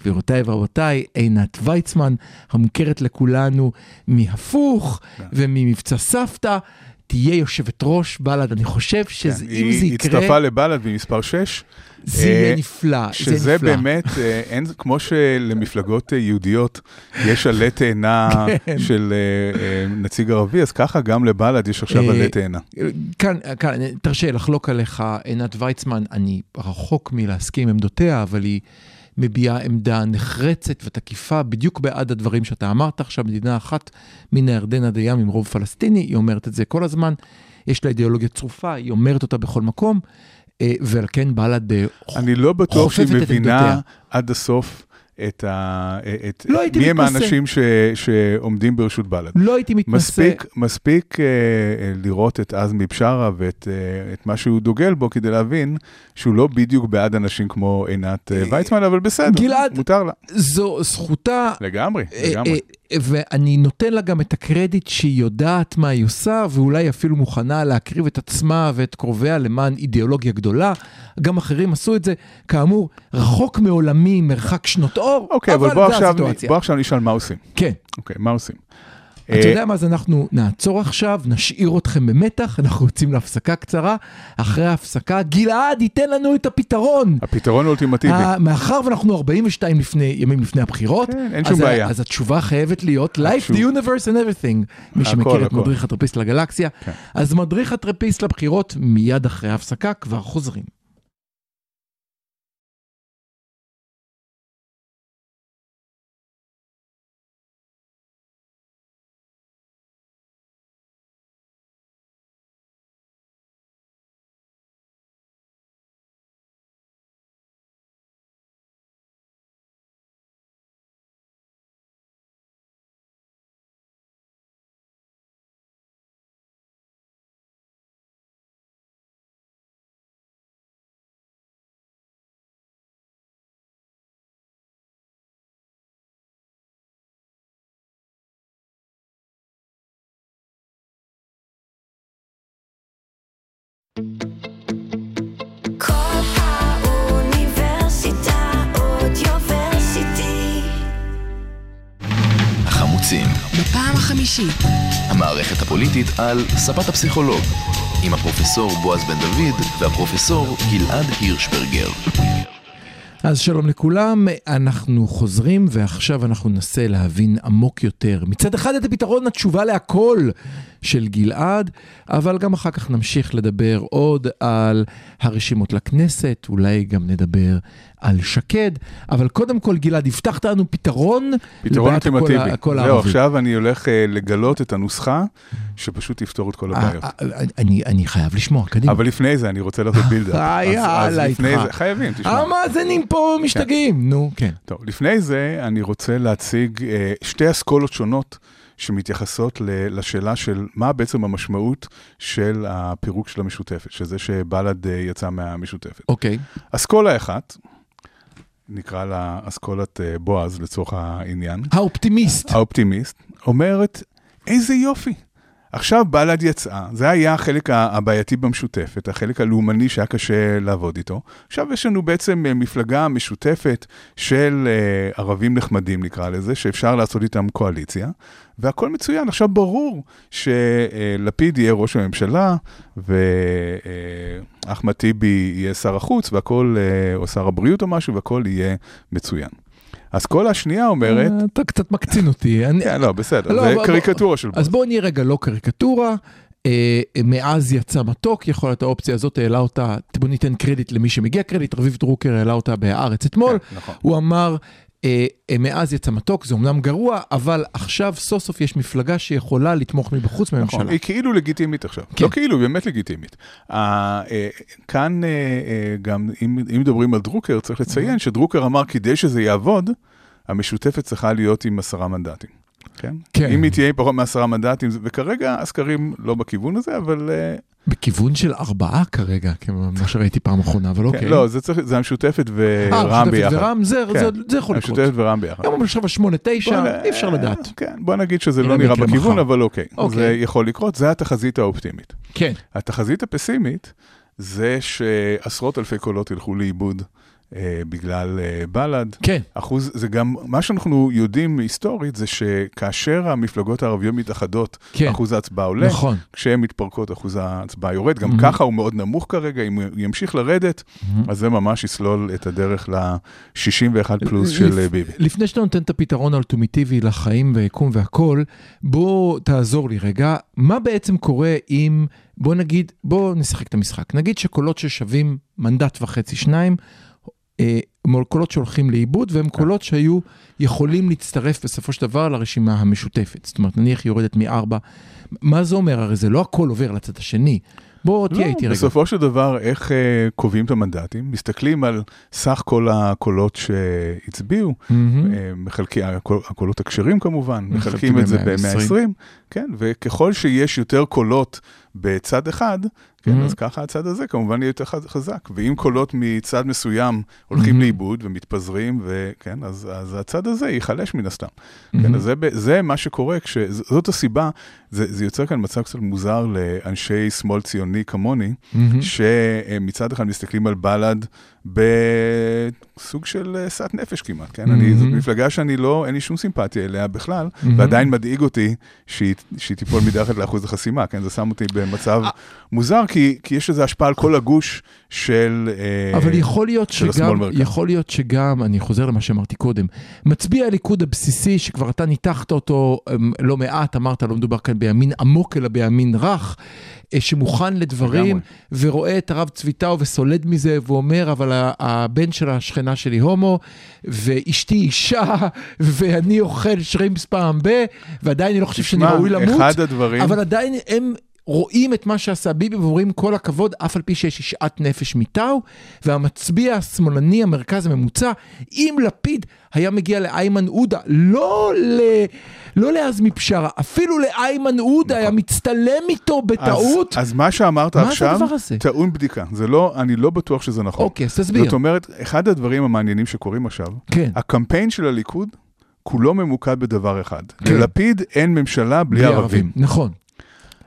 גבירותיי ורבותיי, עינת ויצמן, המוכרת לכולנו מהפוך וממבצע סבתא, תהיה יושבת ראש בל"ד. אני חושב שאם כן, זה היא הצטרפה יקרה, לבל"ד במספר 6. זה יהיה נפלא. זה שזה נפלא. באמת, אה, אין, כמו שלמפלגות אה, יהודיות יש עלה תאנה כן. של אה, אה, נציג ערבי, אז ככה גם לבל"ד יש עכשיו אה, עלה תאנה. כאן, כאן, תרשה לחלוק עליך, עינת ויצמן, אני רחוק מלהסכים עם עמדותיה, אבל היא מביעה עמדה נחרצת ותקיפה בדיוק בעד הדברים שאתה אמרת עכשיו, מדינה אחת מן הירדן עד הים עם רוב פלסטיני, היא אומרת את זה כל הזמן, יש לה אידיאולוגיה צרופה, היא אומרת אותה בכל מקום, אה, ועל כן בל"ד אה, אני לא בטוח שהיא חופפת את מבינה עמדותיה. עד הסוף את ה... את... לא מי הם מתנשא. האנשים ש... שעומדים ברשות בל"ד. לא הייתי מתנשא. מספיק, מספיק אה, אה, לראות את עזמי בשארה ואת אה, מה שהוא דוגל בו כדי להבין שהוא לא בדיוק בעד אנשים כמו עינת אה, ויצמן, אבל בסדר, גלעד, מותר לה. זו זכותה לגמרי, אה, לגמרי. אה, ואני נותן לה גם את הקרדיט שהיא יודעת מה היא עושה, ואולי אפילו מוכנה להקריב את עצמה ואת קרוביה למען אידיאולוגיה גדולה. גם אחרים עשו את זה, כאמור, רחוק מעולמי, מרחק שנות אור, אוקיי, אבל אבל בוא עכשיו. בוא עכשיו נשאל מה עושים. כן, אוקיי, מה עושים? אתה אה, יודע מה, אז אנחנו נעצור עכשיו, נשאיר אתכם במתח, אנחנו יוצאים להפסקה קצרה. אחרי ההפסקה, גלעד ייתן לנו את הפתרון. הפתרון האולטימטיבי. אה, מאחר ואנחנו 42 לפני, ימים לפני הבחירות, כן, אין אז שום בעיה. אז התשובה חייבת להיות Life, the Universe and Everything. מי שמכיר את. מדריך הטרפיסט לגלקסיה. כן. אז מדריך הטרפיסט לבחירות, מיד אחרי ההפסקה, כבר חוזרים. בפעם החמישית. המערכת הפוליטית על ספת הפסיכולוג, עם הפרופסור בועז בן דוד והפרופסור גלעד הירשברגר. אז שלום לכולם, אנחנו חוזרים ועכשיו אנחנו ננסה להבין עמוק יותר. מצד אחד את הפתרון התשובה להכל של גלעד, אבל גם אחר כך נמשיך לדבר עוד על הרשימות לכנסת, אולי גם נדבר על שקד, אבל קודם כל גלעד, הבטחת לנו פתרון פתרון אולטימטיבי. זהו. עכשיו אני הולך אה, לגלות את הנוסחה שפשוט תפתור את כל הבעיות. אה, אה, אני, חייב לשמוע, קדימה. אבל לפני זה אני רוצה לעשות בילדאפ. אה, יאללה, איתך. חייבים, תשמע. המאזינים פה משתגעים, נו, כן. טוב, לפני זה אני רוצה להציג אה, שתי אסכולות שונות שמתייחסות לשאלה של מה בעצם המשמעות של הפירוק של המשותפת, שזה שבל"ד אה, יצא מהמשותפת. אוקיי. אסכולה אחת, נקרא לה אסכולת אה, בועז לצורך העניין, האופטימיסט. האופטימיסט, אומרת, איזה יופי. עכשיו בל"ד יצאה, זה היה החלק הבעייתי במשותפת, החלק הלאומני שהיה קשה לעבוד איתו. עכשיו יש לנו בעצם אה, מפלגה משותפת של ערבים נחמדים נקרא לזה, שאפשר לעשות איתם קואליציה, והכל מצוין. עכשיו ברור שלפיד יהיה ראש הממשלה, ואחמד טיבי יהיה שר החוץ, והכל, אה, או שר הבריאות או משהו, והכל יהיה מצוין. האסכולה השנייה אומרת, אה, אתה קצת מקצין אותי. אני- כן, לא, בסדר, לא, זה בוא- קריקטורה של. אז בואו נהיה רגע לא קריקטורה. אה, מאז יצא מתוק, יכול להיות האופציה הזאת העלה אותה, בוא ניתן קרדיט למי שמגיע קרדיט, רביב דרוקר העלה אותה בהארץ אתמול. כן, נכון. הוא אמר, מאז יצא מתוק, זה אומנם גרוע, אבל עכשיו סוף סוף יש מפלגה שיכולה לתמוך מבחוץ נכון, מהממשלה. היא כאילו לגיטימית עכשיו. כן. לא כאילו, היא באמת לגיטימית. אה, אה, כאן אה, אה, גם, אם אם מדברים על דרוקר, צריך לציין שדרוקר אמר, כדי שזה יעבוד, המשותפת צריכה להיות עם עשרה מנדטים. כן? כן. אם היא תהיה פחות מעשרה מנדטים, וכרגע הסקרים לא בכיוון הזה, אבל... אה, בכיוון של ארבעה כרגע, כמו מה שראיתי פעם אחרונה, אבל כן, אוקיי. לא, זה צריך, זה המשותפת אה, ורע"מ המשותפת ביחד. ורע"מ, זה כן. זה- יכול לקרות. המשותפת ורע"מ ביחד. היום עכשיו השמונה, תשע, אי אפשר לדעת. כן, בוא נגיד שזה לא נראה בכיוון. אבל אוקיי. אוקיי. זה יכול לקרות, זה התחזית האופטימית. כן. התחזית הפסימית זה שעשרות אלפי קולות ילכו לאיבוד אה, בגלל אה, בל"ד. כן. אחוז, זה גם, מה שאנחנו יודעים היסטורית זה שכאשר המפלגות הערביות מתאחדות, כן. אחוז ההצבעה עולה. נכון. כשהן מתפרקות אחוז ההצבעה יורד, גם Mhm. ככה הוא מאוד נמוך כרגע, אם הוא ימשיך לרדת, Mhm. אז זה ממש יסלול את הדרך ל-61 פלוס של אה, ביבי. לפני שאתה נותן את הפתרון האולטימיטיבי לחיים ויקום והכל, בוא תעזור לי רגע, מה בעצם קורה אם, בוא נגיד, בוא נשחק את המשחק. נגיד שקולות ששווים מנדט וחצי, שניים, אה, קולות שהולכים לאיבוד, והם קולות שהיו יכולים להצטרף בסופו של דבר לרשימה המשותפת. זאת אומרת, נניח היא יורדת מארבע. מה זה אומר? הרי זה לא הכל עובר לצד השני. בוא תהיה איתי לא, רגע. בסופו של דבר, איך uh, קובעים את המנדטים? מסתכלים על סך כל הקולות שהצביעו, מהמם. אה, מחלקים, הקול- הקולות הכשרים כמובן, מחלקים את זה ב-120. ב-120, כן, וככל שיש יותר קולות בצד אחד, כן, Mhm. אז ככה הצד הזה כמובן יהיה יותר חז- חזק. ואם קולות מצד מסוים הולכים Mhm. לאיבוד ומתפזרים, וכן, אז, אז הצד הזה ייחלש מן הסתם. מהמם. כן, אז זה, זה מה שקורה, כש, זאת הסיבה, זה, זה יוצר כאן מצב קצת מוזר לאנשי שמאל ציוני כמוני, מהמם. שמצד אחד מסתכלים על בל"ד בסוג של אה, שאט נפש כמעט, כן? אני, זאת. מפלגה שאני לא, אין לי שום סימפתיה אליה בכלל, מהמם. ועדיין מדאיג אותי שהיא, שהיא תיפול מתחת לאחוז החסימה, כן? זה שם אותי במצב אה. מוזר, כי, כי יש לזה השפעה על כל הגוש של... אה, אבל יכול להיות של השמאל שגם, מרכז. יכול להיות שגם, אני חוזר למה שאמרתי קודם, מצביע הליכוד הבסיסי, שכבר אתה ניתחת אותו אמ, לא מעט, אמרת, לא מדובר כאן בימין עמוק, אלא בימין רך, שמוכן לדברים. ורואה את הרב צביטאו וסולד מזה, ואומר, אבל הבן של השכנה שלי הומו, ואשתי אישה, ואני אוכל שרימפס פעם ב, ועדיין אני לא חושב שאני ראוי למות. אבל עדיין הם רואים את מה שעשה ביבי ואומרים כל הכבוד, אף על פי שיש שאט נפש מטאו, והמצביע השמאלני, המרכז הממוצע, אם לפיד היה מגיע לאיימן עודה, לא, ל... לא לעזמי בשארה, אפילו לאיימן עודה היה מצטלם איתו בטעות. אז, אז מה שאמרת מה עכשיו? טעון בדיקה. זה לא, אני לא בטוח שזה נכון. אוקיי, אז תסביר. זאת אומרת, אחד הדברים המעניינים שקורים עכשיו, כן. הקמפיין של הליכוד כולו ממוקד בדבר אחד. כן. ללפיד אין ממשלה בלי ערבים. נכון.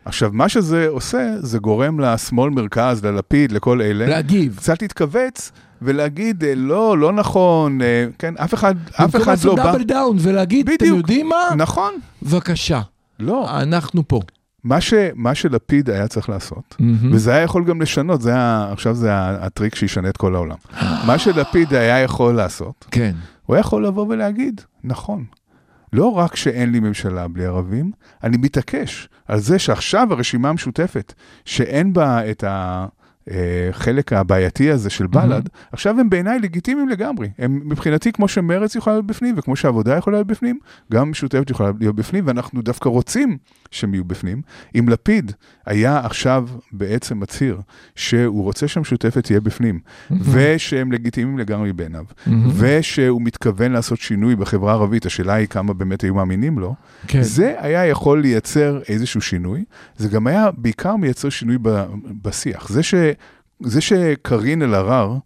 עכשיו, מה שזה עושה, זה גורם לשמאל מרכז, ללפיד, לכל אלה, להגיב. קצת להתכווץ ולהגיד, אה, לא, לא נכון, אה, כן, אף אחד, אף במקום אחד לעשות לא בא. דאבל דאון ולהגיד, אתם בדיוק. יודעים מה? נכון, בבקשה, לא. אנחנו פה. מה, ש, מה שלפיד היה צריך לעשות, מהמם. וזה היה יכול גם לשנות, זה היה, עכשיו זה הטריק שישנה את כל העולם. מה שלפיד היה יכול לעשות, כן. הוא היה יכול לבוא ולהגיד, נכון, לא רק שאין לי ממשלה בלי ערבים, אני מתעקש על זה שעכשיו הרשימה המשותפת, שאין בה את החלק הבעייתי הזה של בל"ד, עכשיו הם בעיניי לגיטימיים לגמרי. הם מבחינתי, כמו שמרץ יכולה להיות בפנים, וכמו שהעבודה יכולה להיות בפנים, גם המשותפת יכולה להיות בפנים, ואנחנו דווקא רוצים שהם יהיו בפנים. אם לפיד היה עכשיו בעצם מצהיר שהוא רוצה שהמשותפת תהיה בפנים, ושהם לגיטימיים לגמרי בעיניו, ושהוא מתכוון לעשות שינוי בחברה הערבית, השאלה היא כמה באמת היו מאמינים לו, כן. זה היה יכול לייצר איזשהו שינוי, זה גם היה בעיקר מייצר שינוי ב, בשיח. זה, ש, זה שקארין אלהרר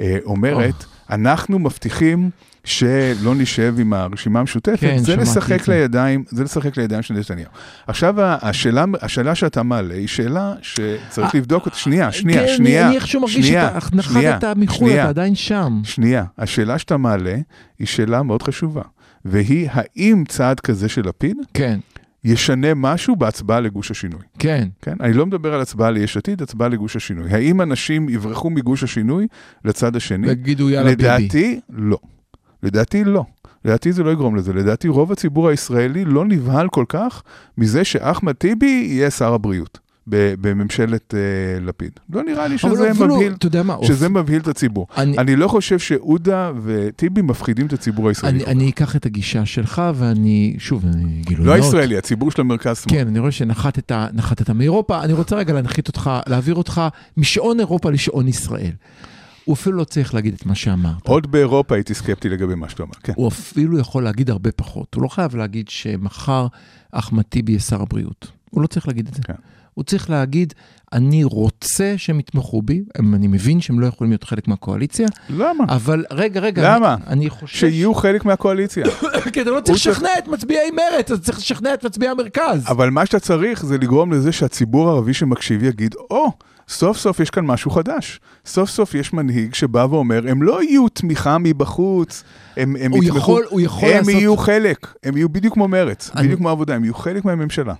אה, אומרת, אנחנו מבטיחים שלא נשב עם הרשימה המשותפת, כן, זה לשחק. לידיים, זה לשחק לידיים של נתניהו. עכשיו, השאלה, השאלה שאתה מעלה היא שאלה שצריך לבדוק אותה, שנייה, שנייה, אה, כן, שנייה, אני איכשהו מרגיש שנייה, שאתה שנייה, נחתת מחו"ל, שנייה. אתה עדיין שם. שנייה, השאלה שאתה מעלה היא שאלה מאוד חשובה, והיא האם צעד כזה של לפיד כן, ישנה משהו בהצבעה לגוש השינוי. כן. כן? אני לא מדבר על הצבעה ליש עתיד, הצבעה לגוש השינוי. האם אנשים יברחו מגוש השינוי לצד השני? ויגידו יאללה ביבי. לדעתי, לא. לדעתי, לא. לדעתי זה לא יגרום לזה. לדעתי, רוב הציבור הישראלי לא נבהל כל כך מזה שאחמד טיבי יהיה שר הבריאות בממשלת אה, לפיד. לא נראה לי שזה אפילו, מבהיל, אתה יודע מה, שזה מבהיל את הציבור. אני- אני לא חושב שעודה וטיבי מפחידים את הציבור הישראלי. אני, אני אקח את הגישה שלך ואני, שוב, אני גילוי לא. הישראלי, הציבור של המרכז שמאל. כן, אני רואה שנחתת נחתת מאירופה, אני רוצה רגע להנחית אותך, להעביר אותך משעון אירופה לשעון ישראל. הוא אפילו לא צריך להגיד את מה שאמרת. עוד באירופה הייתי סקפטי לגבי מה שאתה אומר. כן. הוא אפילו יכול להגיד הרבה פחות. הוא לא חייב להגיד שמחר אחמד טיבי יהיה שר הבריאות. הוא לא צריך להגיד את זה. כן. הוא צריך להגיד, אני רוצה שהם יתמכו בי, אני מבין שהם לא יכולים להיות חלק מהקואליציה, למה? אבל רגע, רגע, למה? אני, אני חושב... שיהיו חלק מהקואליציה. כי אתה לא צריך הוא צריך- לשכנע את מצביעי מרצ, אתה צריך לשכנע את מצביעי המרכז. אבל מה שאתה צריך זה לגרום לזה שהציבור הערבי שמקשיב יגיד, או, סוף סוף יש כאן משהו חדש. סוף סוף יש מנהיג שבא ואומר, הם לא יהיו תמיכה מבחוץ, הם, הם הוא יתמכו, יכול- הוא יכול הם לעשות- יהיו חלק, הם יהיו בדיוק כמו מרץ, אני- בדיוק כמו העבודה, הם יהיו חלק מהממשלה.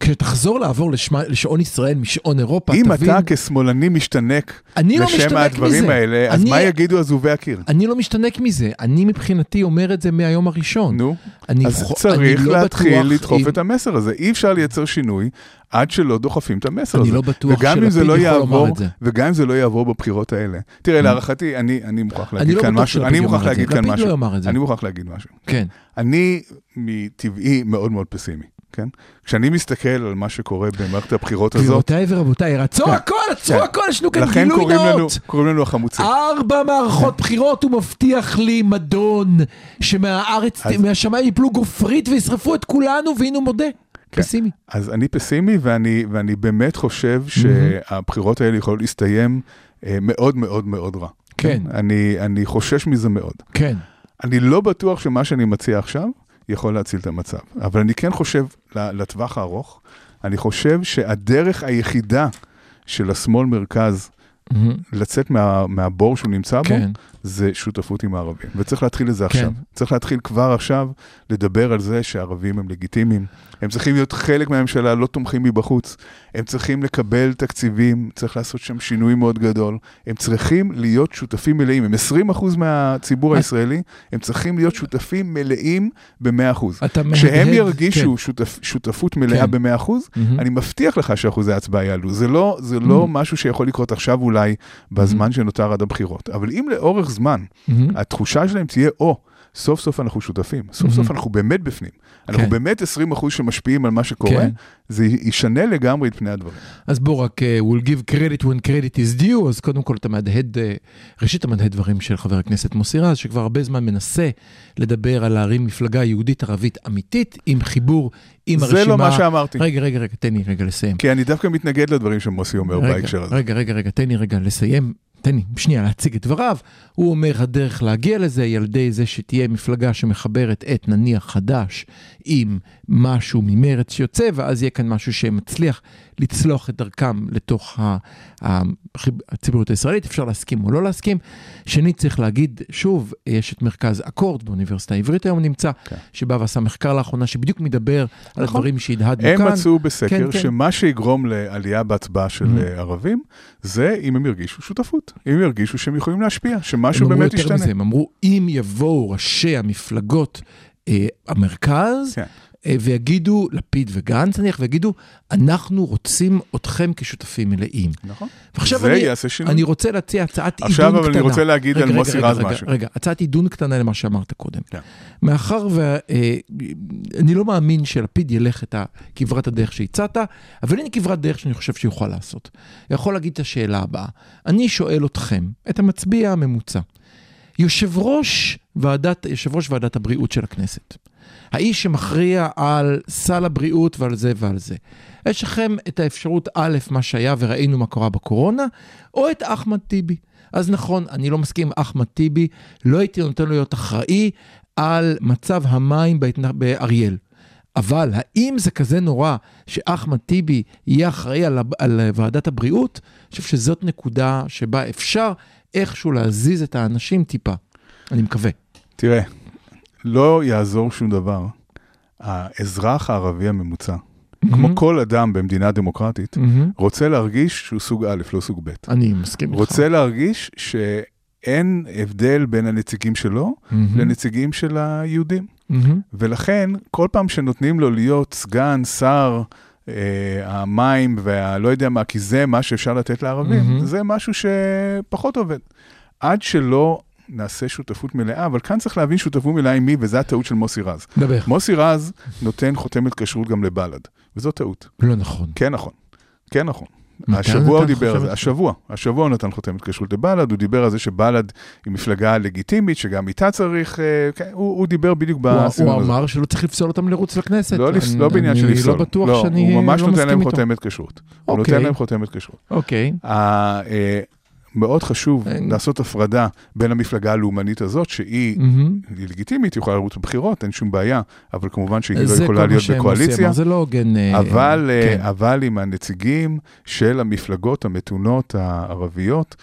כשתחזור לעבור לשמה, לשעון ישראל משעון אירופה, אם תבין... אתה כשמאלני משתנק אני לא לשם משתנק הדברים מזה. האלה, אז אני- מה יגידו אזובי הקיר? אני לא משתנק מזה, אני מבחינתי אומר את זה מהיום הראשון. נו, אני אז חו- צריך אני לא להתחיל לדחוף אם- את המסר הזה. אי אפשר לייצר שינוי עד שלא דוחפים את המסר אני הזה. לא בטוח אם שלפיד לא יכול לומר את זה. וגם אם זה לא יעבור בבחירות האלה. תראה, להערכתי, אני אני מוכרח אני להגיד לא כאן משהו. אני מוכרח. להגיד כאן לפיד משהו. לא יאמר את זה. אני מוכרח להגיד משהו. כן. אני מטבעי מאוד מאוד פסימי, כן? כשאני מסתכל על מה שקורה במערכת הבחירות הזאת, גבירותיי ורבותיי, עצרו כן. הכל, עצרו כן. הכל, יש לנו כאן לכן גילוי קוראים לנו, נאות. קוראים לנו החמוצים. ארבע מערכות בחירות, הוא מבטיח לי מדון, שמהארץ, אז- מהשמיים יפלו גופרית וישרפו את כולנו, והנה הוא מודה. כן. פסימי. אז אני פסימי, ואני, ואני באמת חושב שהבחירות האלה יכולות להסתיים אה, מאוד מאוד מאוד רע. כן. אני, אני חושש מזה מאוד. כן. אני לא בטוח שמה שאני מציע עכשיו יכול להציל את המצב, אבל אני כן חושב לטווח הארוך, אני חושב שהדרך היחידה של השמאל מהמם. לצאת מה, מהבור שהוא נמצא בו, כן. זה שותפות עם הערבים. וצריך להתחיל את זה עכשיו. צריך להתחיל כבר עכשיו לדבר על זה שהערבים הם לגיטימיים. הם צריכים להיות חלק מהממשלה, לא תומכים מבחוץ. הם צריכים לקבל תקציבים, צריך לעשות שם שינוי מאוד גדול. הם צריכים להיות שותפים מלאים. הם 20% מהציבור הישראלי, הם צריכים להיות שותפים מלאים ב-100%. אתה כשהם מהדהד- ירגישו כן. שותפ, שותפות מלאה כן. ב-100%, מהמם. אני מבטיח לך שאחוזי ההצבעה יעלו. זה לא, זה לא Mm. משהו שיכול לקרות עכשיו אולי, בזמן שנותר עד הבחירות. אבל אם לאורך זמן. התחושה שלהם תהיה, או, סוף סוף אנחנו שותפים, סוף סוף Mhm. אנחנו באמת בפנים. אנחנו כן. באמת 20% שמשפיעים על מה שקורה, כן. זה ישנה לגמרי את פני הדברים. אז בוא רק, uh, we'll give credit when credit is due, אז קודם כל אתה מהדהד, uh, ראשית אתה מהדהד דברים של חבר הכנסת מוסי רז, שכבר הרבה זמן מנסה לדבר על להרים מפלגה יהודית ערבית אמיתית, עם חיבור, עם זה הרשימה... לא מה שאמרתי. רגע, רגע, רגע, תן לי רגע לסיים. כי אני דווקא מתנגד לדברים שמוסי אומר רגע, בהקשר הזה. רגע, רגע, רגע, תן לי רגע לסיים. תן לי שנייה להציג את דבריו, הוא אומר הדרך להגיע לזה היא על ידי זה שתהיה מפלגה שמחברת את נניח חד"ש עם משהו ממרץ שיוצא, ואז יהיה כאן משהו שמצליח לצלוח את דרכם לתוך הציבוריות הישראלית, אפשר להסכים או לא להסכים. שנית, צריך להגיד, שוב, יש את מרכז אקורד באוניברסיטה העברית היום נמצא, כן. שבא ועשה מחקר לאחרונה שבדיוק מדבר על נכון. הדברים שהדהדנו הם כאן. מצאו בסקר כן, כן. שמה שיגרום לעלייה בהצבעה של Mhm. אה, ערבים, זה אם הם ירגישו שותפות, אם הם ירגישו שהם יכולים להשפיע, שמשהו הם אמרו באמת יותר ישתנה. מזה, הם אמרו, אם יבואו ראשי המפלגות אה, המרכז, כן. אה, ויגידו, לפיד וגנץ נניח, ויגידו, אנחנו רוצים אתכם כשותפים מלאים. נכון. ועכשיו זה אני, יעשה שינוי. אני רוצה להציע הצעת עידון עכשיו קטנה. אבל אני רוצה להגיד רגע, על רגע, מוסי רז רגע, משהו. רגע, הצעת עידון קטנה למה שאמרת קודם. כן. מאחר ואני לא מאמין שלפיד ילך את כברת הדרך שהצעת, אבל הנה כברת דרך שאני חושב שיוכל לעשות. יכול להגיד את השאלה הבאה. אני שואל אתכם, את המצביע הממוצע, יושב ראש ועדת, יושב ראש ועדת הבריאות של הכנסת, האיש שמכריע על סל הבריאות ועל זה ועל זה. יש לכם את האפשרות א', מה שהיה וראינו מה קרה בקורונה, או את אחמד טיבי. אז נכון, אני לא מסכים עם אחמד טיבי, לא הייתי נותן לו להיות אחראי על מצב המים בהתנ... באריאל. אבל האם זה כזה נורא שאחמד טיבי יהיה אחראי על, על ועדת הבריאות? אני חושב שזאת נקודה שבה אפשר איכשהו להזיז את האנשים טיפה. אני מקווה. תראה, לא יעזור שום דבר. האזרח הערבי הממוצע, כמו כל אדם במדינה דמוקרטית, מהמם. רוצה להרגיש שהוא סוג א', לא סוג ב'. אני מסכים איתך. רוצה להרגיש שאין הבדל בין הנציגים שלו מהמם. לנציגים של היהודים. מהמם. ולכן, כל פעם שנותנים לו להיות סגן, שר, אה, המים והלא יודע מה, כי זה מה שאפשר לתת לערבים, מהמם. זה משהו שפחות עובד. עד שלא נעשה שותפות מלאה, אבל כאן צריך להבין שותפות מלאה עם מי, וזו הטעות של מוסי רז. דבר. מוסי רז נותן חותמת כשרות גם לבל"ד, וזו טעות. לא נכון. כן נכון, כן נכון. השבוע הוא הוא דיבר על? זה, השבוע, השבוע הוא נתן חותמת כשרות לבל"ד, הוא דיבר על זה שבל"ד היא מפלגה לגיטימית, שגם איתה צריך, אה, כן, הוא הוא דיבר בדיוק הוא, בסגנון הוא הזה. אמר שלא צריך לפסול אותם לרוץ לכנסת. לא, אני- לא בעניין של אני לפסול. לא בטוח לא, שאני הוא ממש לא נותן מסכים להם איתו. חותמת כשרות. הוא אוקיי. נותן להם חותמת כשרות. אוקיי. מאוד חשוב אין- לעשות הפרדה בין המפלגה הלאומנית הזאת, שהיא. היא לגיטימית, היא יכולה לרוץ בבחירות, אין שום בעיה, אבל כמובן שהיא לא יכולה להיות בקואליציה. אמר, זה לא הוגן. אה, אבל, אה, כן. אבל עם הנציגים של המפלגות המתונות הערביות,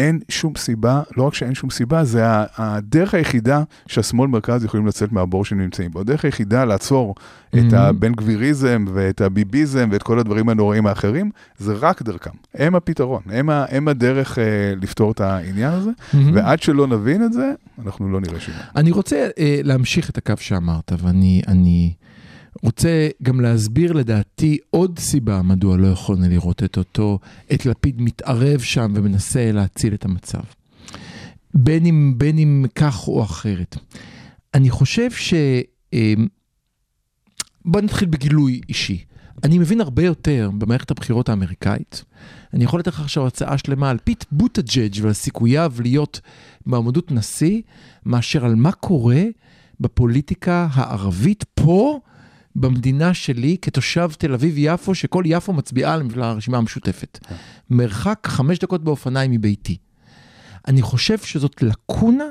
אין שום סיבה, לא רק שאין שום סיבה, זה הדרך היחידה שהשמאל מרכז יכולים לצאת מהבור שהם נמצאים בו. הדרך היחידה לעצור את Mhm. הבן גביריזם ואת הביביזם ואת כל הדברים הנוראים האחרים, זה רק דרכם. הם הפתרון, הם, ה, הם הדרך אה, לפתור את העניין הזה, מהמם. ועד שלא נבין את זה, אנחנו לא נראה שינוי. אני רוצה אה, להמשיך את הקו שאמרת, ואני אני רוצה גם להסביר לדעתי עוד סיבה מדוע לא יכולנו לראות את אותו, את לפיד מתערב שם ומנסה להציל את המצב. בין אם, בין אם כך או אחרת. אני חושב ש... אה, בוא נתחיל בגילוי אישי. אני מבין הרבה יותר במערכת הבחירות האמריקאית. אני יכול לתת לך עכשיו הרצאה שלמה על פיט בוטג'אג' ועל סיכוייו להיות מעמדות נשיא, מאשר על מה קורה בפוליטיקה הערבית פה, במדינה שלי, כתושב תל אביב-יפו, שכל יפו מצביעה לרשימה המשותפת. מרחק חמש דקות באופניים מביתי. אני חושב שזאת לקונה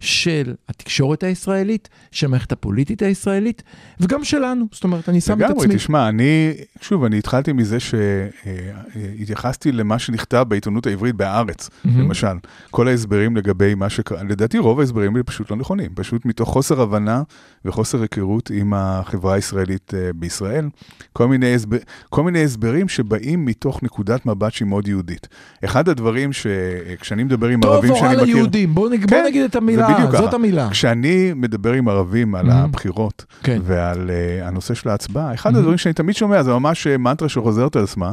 של התקשורת הישראלית, של המערכת הפוליטית הישראלית, וגם שלנו. זאת אומרת, אני שם את לגמרי, עצמי. תשמע, אני, שוב, אני התחלתי מזה שהתייחסתי למה שנכתב בעיתונות העברית בהארץ, מהמם. למשל. כל ההסברים לגבי מה שקרה, לדעתי רוב ההסברים הם פשוט לא נכונים, פשוט מתוך חוסר הבנה וחוסר היכרות עם החברה הישראלית אה, בישראל. כל מיני, הסבר, כל מיני הסברים שבאים מתוך נקודת מבט שהיא מאוד יהודית. אחד הדברים שכשאני מדבר עם טוב ערבים או רע שאני מכיר... ליהודים, בואו נג... כן, בוא נגיד את המילה, בדיוק זאת ככה. המילה. כשאני מדבר עם ערבים על Mhm. הבחירות כן. ועל uh, הנושא של ההצבעה, אחד Mhm. הדברים שאני תמיד שומע, זה ממש אה, מנטרה שחוזרת על עצמה,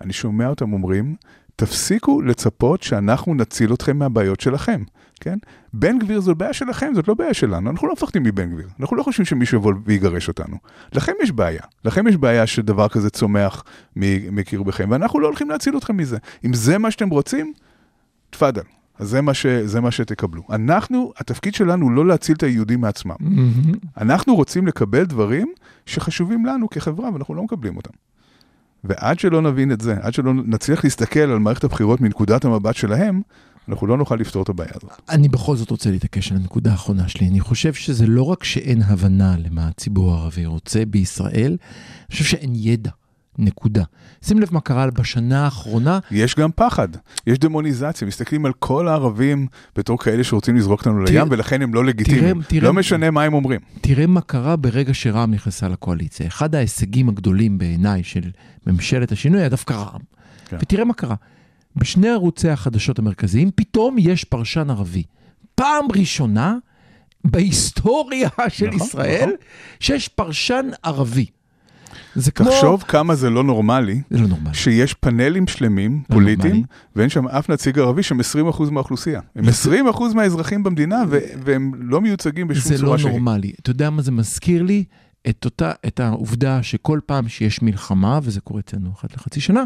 אני שומע אותם אומרים, תפסיקו לצפות שאנחנו נציל אתכם מהבעיות שלכם, כן? בן גביר זו בעיה שלכם, זאת לא בעיה שלנו, אנחנו לא מפחדים מבן גביר, אנחנו לא חושבים שמישהו יבוא ויגרש אותנו. לכם יש בעיה, לכם יש בעיה שדבר כזה צומח מקרבכם, ואנחנו לא הולכים להציל אתכם מזה. אם זה מה שאתם רוצים, תפאדל. אז זה מה, ש, זה מה שתקבלו. אנחנו, התפקיד שלנו לא להציל את היהודים מעצמם. מהמם. אנחנו רוצים לקבל דברים שחשובים לנו כחברה, ואנחנו לא מקבלים אותם. ועד שלא נבין את זה, עד שלא נצליח להסתכל על מערכת הבחירות מנקודת המבט שלהם, אנחנו לא נוכל לפתור את הבעיה הזאת. אני בכל זאת רוצה להתעקש על הנקודה האחרונה שלי. אני חושב שזה לא רק שאין הבנה למה הציבור הערבי רוצה בישראל, אני חושב שאין ידע. נקודה. שים לב מה קרה בשנה האחרונה, יש גם פחד, יש דמוניזציה, מסתכלים על כל הערבים בתור כאלה שרוצים לזרוק אותנו תראה- לים, ולכן הם לא לגיטימיים. תראה- לא משנה מה הם אומרים. תראה מה קרה ברגע שרע"מ נכנסה לקואליציה. אחד ההישגים הגדולים בעיניי של ממשלת השינוי היה דווקא רע"מ. כן. ותראה מה קרה. בשני ערוצי החדשות המרכזיים פתאום יש פרשן ערבי. פעם ראשונה בהיסטוריה של נכון, ישראל נכון. שיש פרשן ערבי. זה כמו... תחשוב כמה זה לא נורמלי. זה לא נורמלי. שיש פאנלים שלמים, לא פוליטיים, נורמלי. ואין שם אף נציג ערבי שהם 20% מהאוכלוסייה. הם 20% מהאזרחים במדינה, ו- והם לא מיוצגים בשום זה צורה לא שהיא. נורמלי. אתה יודע מה זה מזכיר לי? את, אותה, את העובדה שכל פעם שיש מלחמה, וזה קורה אצלנו אחת לחצי שנה,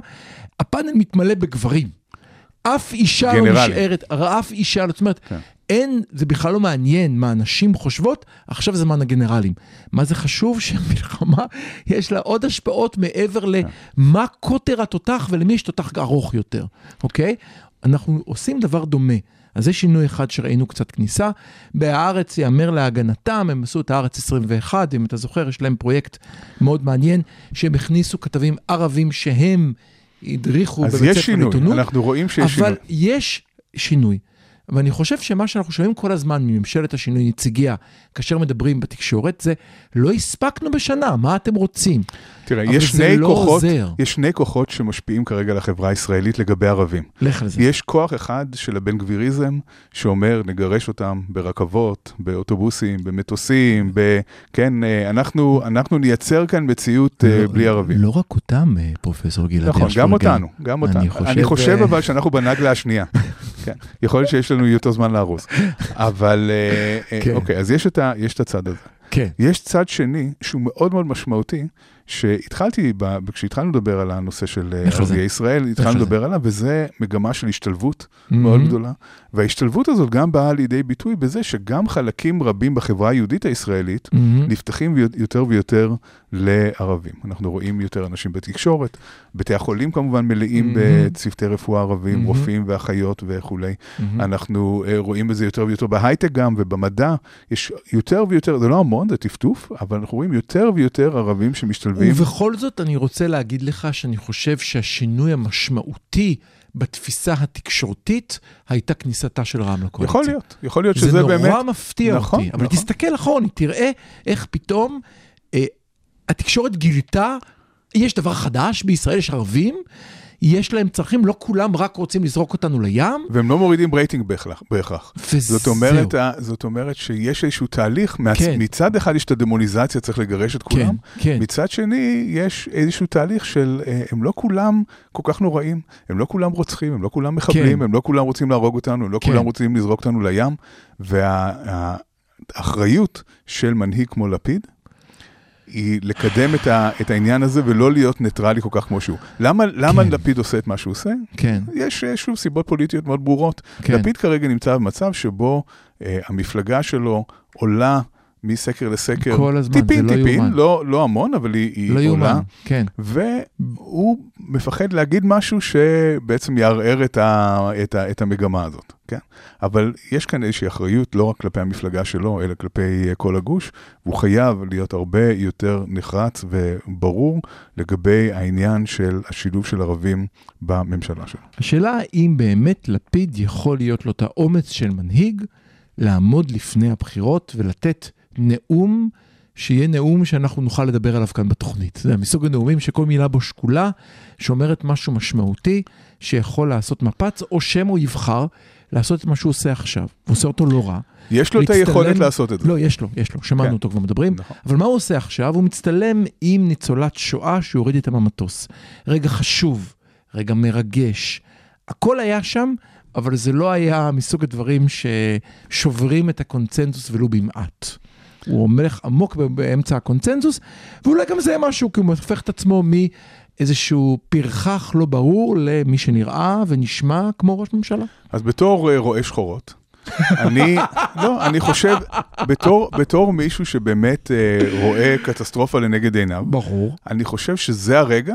הפאנל מתמלא בגברים. אף אישה לא גנרלים. נשארת, אף אישה, זאת אומרת, כן. אין, זה בכלל לא מעניין מה הנשים חושבות, עכשיו זה זמן הגנרלים. מה זה חשוב? שהמלחמה, יש לה עוד השפעות מעבר כן. למה קוטר התותח ולמי יש תותח ארוך יותר, אוקיי? אנחנו עושים דבר דומה. אז זה שינוי אחד שראינו קצת כניסה. בהארץ, יאמר להגנתם, הם עשו את הארץ 21, אם אתה זוכר, יש להם פרויקט מאוד מעניין, שהם הכניסו כתבים ערבים שהם הדריכו אז בבית יש ספר שינוי, לעיתונות. אנחנו רואים שיש אבל שינוי. יש שינוי. ואני חושב שמה שאנחנו שומעים כל הזמן מממשלת השינוי נציגיה, כאשר מדברים בתקשורת, זה לא הספקנו בשנה, מה אתם רוצים? תראה, יש שני לא כוחות, עוזר. יש שני כוחות שמשפיעים כרגע על החברה הישראלית לגבי ערבים. לך על זה. יש כוח אחד של הבן גביריזם, שאומר, נגרש אותם ברכבות, באוטובוסים, במטוסים, ב... כן, אה, אנחנו, אנחנו נייצר כאן מציאות אה, לא- בלי ערבים. לא רק אותם, אה, פרופסור גלעד נכון, גם אותנו, גם אני אותנו. חושב, אני חושב אה, אבל שאנחנו בנגלה השנייה. כן, יכול להיות שיש לנו יותר זמן לארוז. אבל כן. אוקיי, אז יש את ה- יש את הצד הזה. כן. יש צד שני שהוא מאוד מאוד משמעותי, שהתחלתי, ב- כשהתחלנו לדבר על הנושא של אה? ערביי ישראל, התחלנו? לדבר עליו, וזה מגמה של השתלבות מאוד מהמם. גדולה. וההשתלבות הזאת גם באה לידי ביטוי בזה שגם חלקים רבים בחברה היהודית הישראלית מהמם. נפתחים יותר ויותר לערבים. אנחנו רואים יותר אנשים בתקשורת, בתי החולים כמובן מלאים מהמם. בצוותי רפואה ערבים, מהמם. רופאים ואחיות וכולי. מהמם. אנחנו אה, רואים את זה יותר ויותר בהייטק גם ובמדע. יש יותר ויותר, זה לא המון, זה טפטוף, אבל אנחנו רואים יותר ויותר ערבים שמשתלבים. ובכל זאת, אני רוצה להגיד לך שאני חושב שהשינוי המשמעותי בתפיסה התקשורתית הייתה כניסתה של רע"מ לקואליציה. יכול להיות, יכול להיות זה שזה נורא באמת... מפתיע נכון, אותי, אבל נכון. תסתכל אחורנית, תראה איך פתאום אה, התקשורת גילתה, יש דבר חדש בישראל, יש ערבים, יש להם צרכים, לא כולם רק רוצים לזרוק אותנו לים, והם לא מורידים רייטינג בהכרח. זאת אומרת, זאת אומרת שיש איזשהו תהליך. כן. מצד אחד יש את הדמוניזציה, צריך לגרש את כולם, כן, כן. מצד שני, יש איזשהו תהליך של, אה, הם לא כולם כל כך נוראים, הם לא כולם רוצחים, הם לא כולם מחבלים, כן. הם לא כולם רוצים להרוג אותנו, הם לא כן. כולם רוצים לזרוק אותנו לים, והאחריות של מנהיג כמו לפיד, היא לקדם את, ה, את העניין הזה ולא להיות ניטרלי כל כך כמו שהוא. למה, למה כן. לפיד עושה את מה שהוא עושה? כן, יש שוב סיבות פוליטיות מאוד ברורות. כן. לפיד כרגע נמצא במצב שבו אה, המפלגה שלו עולה מסקר לסקר. כל הזמן, טיפין, זה לא טיפין, יאומן. לא, לא המון, אבל היא, היא לא עולה. יאומן, כן. והוא מפחד להגיד משהו שבעצם יערער את, ה, את, ה, את המגמה הזאת, כן? אבל יש כאן איזושהי אחריות לא רק כלפי המפלגה שלו, אלא כלפי אה, כל הגוש, והוא חייב להיות הרבה יותר נחרץ וברור לגבי העניין של השילוב של ערבים בממשלה שלו. השאלה האם באמת לפיד יכול להיות לו את האומץ של מנהיג לעמוד לפני הבחירות ולתת נאום שיהיה נאום שאנחנו נוכל לדבר עליו כאן בתוכנית. זה מסוג הנאומים שכל מילה בו שקולה, שאומרת משהו משמעותי, שיכול לעשות מפץ, או שמא הוא יבחר לעשות את מה שהוא עושה עכשיו. הוא עושה אותו לא רע. יש לו את להצטלם- היכולת לעשות את זה. לא, יש לו, יש לו, שמענו כן. אותו כבר מדברים. נכון. אבל מה הוא עושה עכשיו? הוא מצטלם עם ניצולת שואה שהוא הוריד איתה מהמטוס. רגע חשוב, רגע מרגש. הכל היה שם, אבל זה לא היה מסוג הדברים ששוברים את הקונצנזוס ולו במעט. הוא הולך עמוק באמצע הקונצנזוס, ואולי גם זה משהו, כי הוא הופך את עצמו מאיזשהו פרחח לא ברור למי שנראה ונשמע כמו ראש ממשלה. אז בתור אה, רואה שחורות, אני, לא, אני חושב, בתור, בתור מישהו שבאמת אה, רואה קטסטרופה לנגד עיניו, ברור. אני חושב שזה הרגע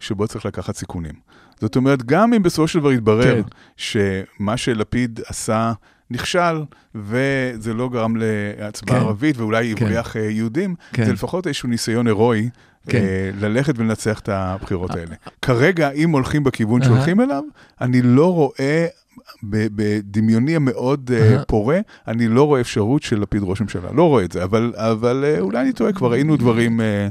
שבו צריך לקחת סיכונים. זאת אומרת, גם אם בסופו של דבר יתברר כן. שמה שלפיד עשה נכשל, וזה לא גרם להצבעה כן. ערבית, ואולי כן. הבריח אה, יהודים, כן. זה לפחות איזשהו ניסיון הירואי. כן. אה, ללכת ולנצח את הבחירות האלה. כרגע, אם הולכים בכיוון שהולכים אליו, אני לא רואה, בדמיוני המאוד אה. פורה, אני לא רואה אפשרות של לפיד ראש ממשלה. לא רואה את זה, אבל, אבל אה, אולי אני טועה, כבר ראינו דברים אה, אה,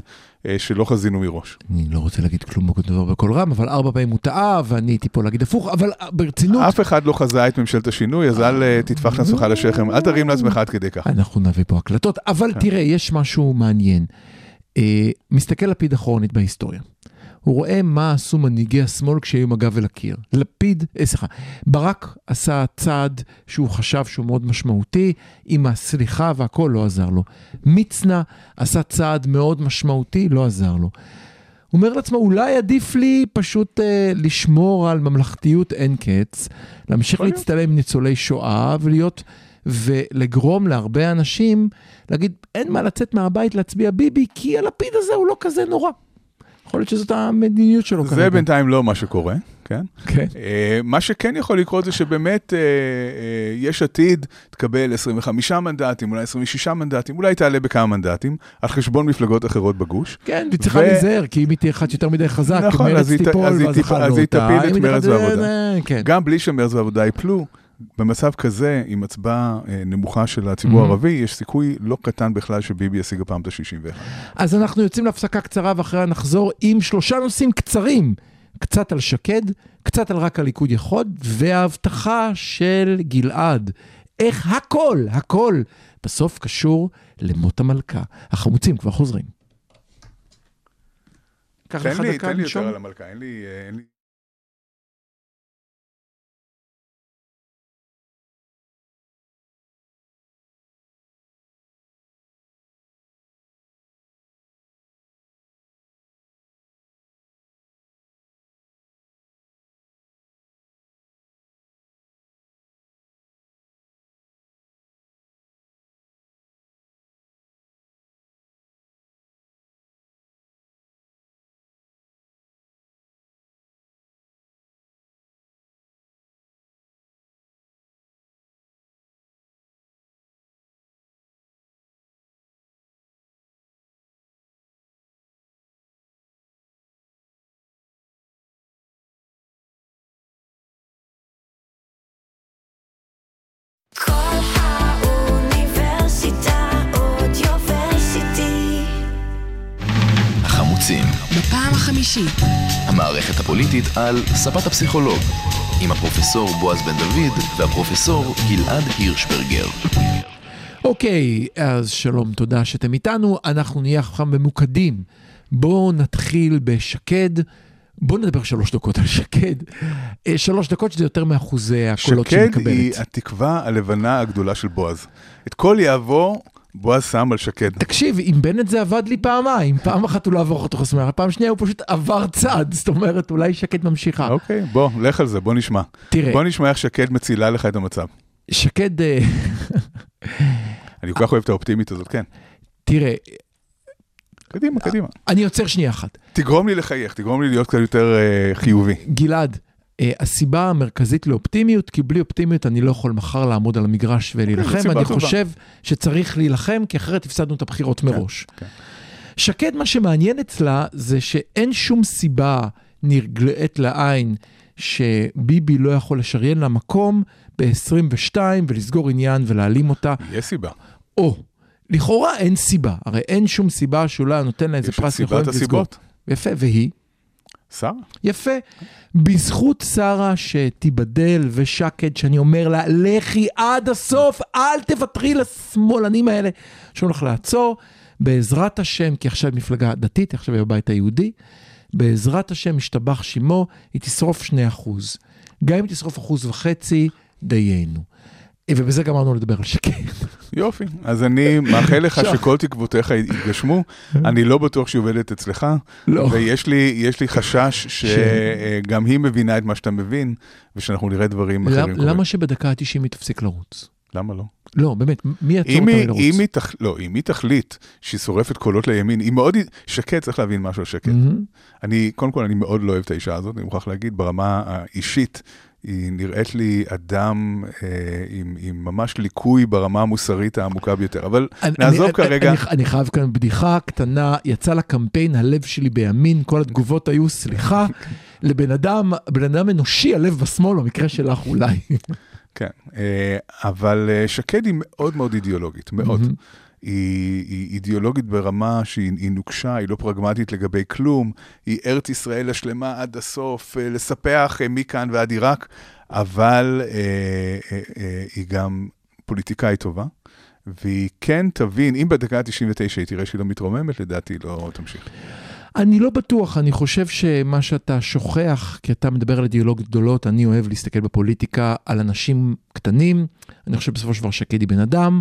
שלא חזינו מראש. אני לא רוצה להגיד כלום דבר בקול רם, אבל ארבע פעמים הוא טעה, ואני הייתי פה להגיד הפוך, אבל אה, ברצינות, אף אחד לא חזה את ממשלת השינוי, אז אל אה, תטפח את עצמך לשכם, אל תרים לעצמך עד כדי כך. אנחנו נביא פה הקלטות, אבל כן. תראה, יש משהו מעניין. אה, מסתכל לפיד אחורנית בהיסטוריה. הוא רואה מה עשו מנהיגי השמאל כשהיו עם הגב אל הקיר. לפיד, אה, סליחה, ברק עשה צעד שהוא חשב שהוא מאוד משמעותי, עם הסליחה והכל לא עזר לו. מצנע עשה צעד מאוד משמעותי, לא עזר לו. הוא אומר לעצמו, אולי עדיף לי פשוט אה, לשמור על ממלכתיות אין קץ, להמשיך. להצטלם עם ניצולי שואה ולהיות, ולגרום להרבה אנשים להגיד, אין מה לצאת מהבית להצביע ביבי, כי הלפיד הזה הוא לא כזה נורא. יכול להיות שזאת המדיניות שלו זה בינתיים לא מה שקורה, כן? כן. אה, מה שכן יכול לקרות זה שבאמת אה, אה, יש עתיד תקבל 25 מנדטים, אולי 26 מנדטים, אולי תעלה בכמה מנדטים, על חשבון מפלגות אחרות בגוש. כן, והיא צריכה להיזהר, כי אם היא תהיה אחת יותר מדי חזק, נכון, מרץ תיפול, אז היא אז. תפיל את מרצ והעבודה. אה, כן. גם בלי שמרץ והעבודה ייפלו, במצב כזה, עם הצבעה אה, נמוכה של הציבור Mhm. הערבי, יש סיכוי לא קטן בכלל שביבי ישיג הפעם את ה-61. אז אנחנו יוצאים להפסקה קצרה ואחריה נחזור עם שלושה נושאים קצרים. קצת על שקד, קצת על רק הליכוד יכול, וההבטחה של גלעד. איך הכל, הכל, בסוף קשור למות המלכה. החמוצים כבר חוזרים. תן לי, תן לי. יותר על המלכה, אין לי... אה, אין לי... בפעם החמישית. המערכת הפוליטית על ספת הפסיכולוג, עם הפרופסור בועז בן דוד והפרופסור גלעד הירשברגר. אוקיי, אז שלום, תודה שאתם איתנו. אנחנו נהיה עכשיו ממוקדים. בואו נתחיל בשקד. בואו נדבר שלוש דקות על שקד. אה, שלוש דקות שזה יותר מאחוזי הקולות שהיא שקד היא מקבלת. התקווה הלבנה הגדולה של בועז. את כל יעבור, בועז שם על שקד. תקשיב, עם בנט זה עבד לי פעמיים. פעם אחת הוא לא עבר אותו חסמר, פעם שנייה הוא פשוט עבר צד. זאת אומרת, אולי שקד ממשיכה. אוקיי, בוא, לך על זה, בוא נשמע. תראה, בוא נשמע איך שקד מצילה לך את המצב. שקד, אה, אני כל כך אוהב את האופטימית הזאת, כן. תראה, קדימה, קדימה. אני עוצר שנייה אחת. תגרום לי לחייך, תגרום לי להיות קצת יותר אה, חיובי. גלעד, הסיבה המרכזית לאופטימיות, כי בלי אופטימיות אני לא יכול מחר לעמוד על המגרש ולהילחם, סיבה ואני טובה. חושב שצריך להילחם, כי אחרת הפסדנו את הבחירות מראש. כן. שקד, מה שמעניין אצלה זה שאין שום סיבה נרגלת לעין שביבי לא יכול לשריין לה מקום ב-22 ולסגור עניין ולהעלים אותה, יש סיבה. או לכאורה אין סיבה, הרי אין שום סיבה היה נותן לה איזה יש את פרס סיבת יכולת לסגור. הסיבות. יפה, והיא? שרה? יפה. בזכות שרה שתיבדל ושקד, שאני אומר לה, לכי עד הסוף, אל תוותרי לשמאלנים האלה שהולך לעצור. בעזרת השם, כי עכשיו מפלגה דתית, עכשיו היא בבית היהודי, בעזרת השם, משתבח שמו, היא תשרוף 2%. גם אם תשרוף אחוז וחצי, דיינו. ובזה גמרנו לדבר על שקד. יופי. אז אני מאחל לך. שכל תקוותיך יתגשמו. אני לא בטוח שהיא עובדת אצלך. לא. ויש לי, לי חשש שגם היא מבינה את מה שאתה מבין, ושאנחנו נראה דברים אחרים למ- למה שבדקה ה-90 היא תפסיק לרוץ? למה לא? לא, באמת, מי יעצור אותה היא, מלרוץ? אם היא, תח... לא, אם היא תחליט שהיא שורפת קולות לימין, היא מאוד, שקד, צריך להבין משהו על שקד. מהמם. אני, קודם כל, אני מאוד לא אוהב את האישה הזאת, אני מוכרח להגיד, ברמה האישית, היא נראית לי אדם אה, עם, עם ממש ליקוי ברמה המוסרית העמוקה ביותר. אבל אני- נעזוב אני- כרגע, אני, אני חייב כאן בדיחה קטנה, יצא לקמפיין הלב שלי בימין, כל התגובות היו סליחה, לבן אדם, בן אדם אנושי הלב בשמאל, במקרה שלך אולי. כן, אה, אבל אה, שקד היא מאוד מאוד אידיאולוגית, מאוד. מהמם. היא, היא אידיאולוגית ברמה שהיא היא נוקשה, היא לא פרגמטית לגבי כלום, היא ארץ ישראל השלמה עד הסוף, אה, לספח אה, מכאן ועד עיראק, אבל אה, אה, אה, היא גם פוליטיקאית טובה, והיא כן תבין, אם בדקה ה-99 היא תראה שהיא לא מתרוממת, לדעתי לא תמשיך. אני לא בטוח, אני חושב שמה שאתה שוכח, כי אתה מדבר על אידיאולוגיות גדולות, אני אוהב להסתכל בפוליטיקה על אנשים קטנים, אני חושב בסופו של דבר שקד היא בן אדם,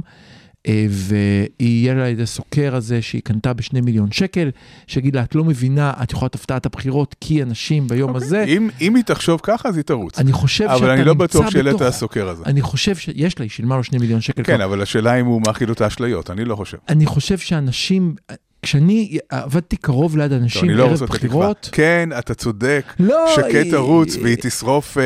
ויהיה לה איזה סוקר הזה שהיא קנתה בשני מיליון שקל, שיגיד לה, את לא מבינה, את יכולה להיות הפתעת הבחירות, כי אנשים ביום הזה, אם, אם היא תחשוב ככה, אז היא תרוץ. אני חושב שאתה אבל נמצא אני לא בטוח שיהיה לה את בתוך- הסוקר הזה. אני חושב שיש לה, היא שילמה לו שני מיליון שקל. כן, כבר. אבל השאלה אם הוא מאכיל אותה אשליות, אני לא חושב. אני חושב שאנשים, כשאני עבדתי קרוב ליד טוב, אנשים לא ערב. בחירות, כן, אתה צודק. לא, שקד היא- תרוץ והיא תשרוף אה,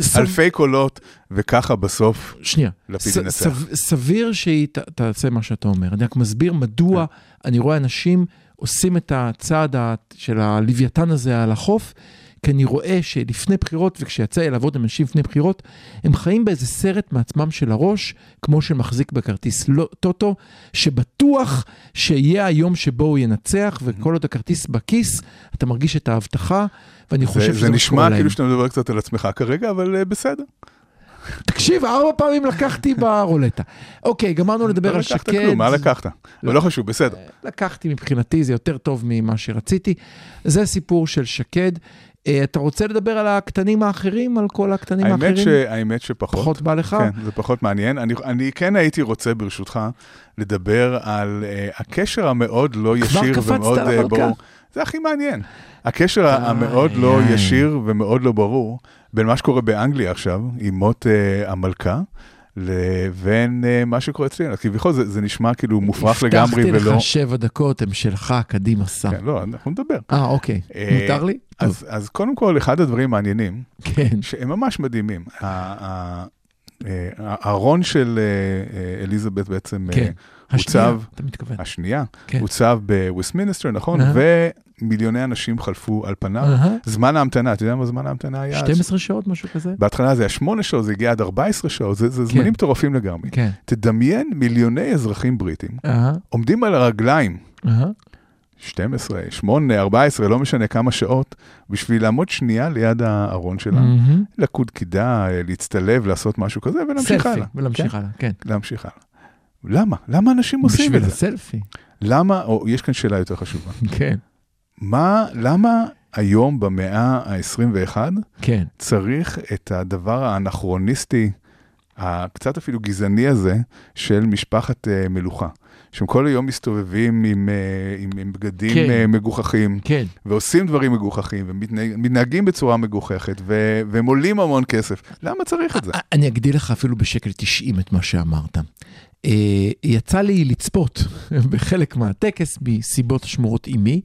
סב- אלפי קולות, וככה בסוף שנייה, לפיד ס- ינצח. סב- סביר שהיא ת- תעשה מה שאתה אומר. אני רק מסביר מדוע כן. אני רואה אנשים עושים את הצעד של הלוויתן הזה על החוף, כי אני רואה שלפני בחירות, וכשיצא לי לעבוד עם אנשים לפני בחירות, הם חיים באיזה סרט מעצמם של הראש, כמו שמחזיק בכרטיס לא- טוטו, שבטוח שיהיה היום שבו הוא ינצח, וכל עוד הכרטיס בכיס, אתה מרגיש את ההבטחה, ואני חושב זה, שזה זה נשמע. כאילו שאתה מדבר קצת על עצמך כרגע, אבל אה, בסדר. תקשיב, ארבע פעמים לקחתי ברולטה. אוקיי, גמרנו לדבר לא על לקחת שקד. כלום, מה לקחת? אבל לא חשוב, בסדר. לקחתי מבחינתי, זה יותר טוב ממה שרציתי. זה סיפור של שקד. אה, אתה רוצה לדבר על הקטנים האחרים, על כל הקטנים האמת, האחרים? ש, האמת שפחות. פחות בא לך? כן, זה פחות מעניין. אני, אני כן הייתי רוצה, ברשותך, לדבר על uh, הקשר המאוד לא ישיר ומאוד uh. ברור. זה הכי מעניין. הקשר איי, המאוד לא איי. ישיר ומאוד לא ברור בין מה שקורה באנגליה עכשיו, עם מות uh, המלכה, לבין uh, מה שקורה אצלנו. כביכול זה, זה נשמע כאילו מופרך לגמרי הבטחתי ולא... לך שבע דקות, הם שלך, קדימה סע. כן, לא, אנחנו נדבר. אה, אוקיי. אה, מותר לי? אז, אז קודם כל, אחד הדברים המעניינים, כן. שהם ממש מדהימים. אה, הארון של אה, אה, אליזבת בעצם, כן. השנייה, הוצב-. השנייה, כן. הוצב בווסטמינסטר, נכון? ומיליוני אנשים חלפו על פניו. זמן ההמתנה, אתה יודע מה זמן ההמתנה היה? 12 שעות, משהו כזה? בהתחלה זה היה 8 שעות, זה הגיע עד 14 שעות, זה, זה זמנים מטורפים לגמרי. כן. תדמיין מיליוני אזרחים בריטים עומדים על הרגליים. 12, 8, 14, לא משנה כמה שעות, בשביל לעמוד שנייה ליד הארון שלה, מהמם. לקוד קידה, להצטלב, לעשות משהו כזה, ולהמשיך סלפי, הלאה. ולהמשיך הלאה, כן. כן? להמשיך הלאה. למה? למה אנשים עושים בשביל את זה? הסלפי, למה, או יש כאן שאלה יותר חשובה. כן. מה, למה היום במאה ה-21 כן. צריך את הדבר האנכרוניסטי, הקצת אפילו גזעני הזה, של משפחת uh, מלוכה? שהם כל היום מסתובבים עם, uh, עם, עם בגדים כן. uh, מגוחכים, כן. ועושים דברים מגוחכים, ומתנהגים בצורה מגוחכת, ו- והם עולים המון כסף. למה צריך את זה? אני אגדיל לך אפילו בשקל 90 את מה שאמרת. אה, יצא לי לצפות בחלק מהטקס מסיבות השמורות עימי,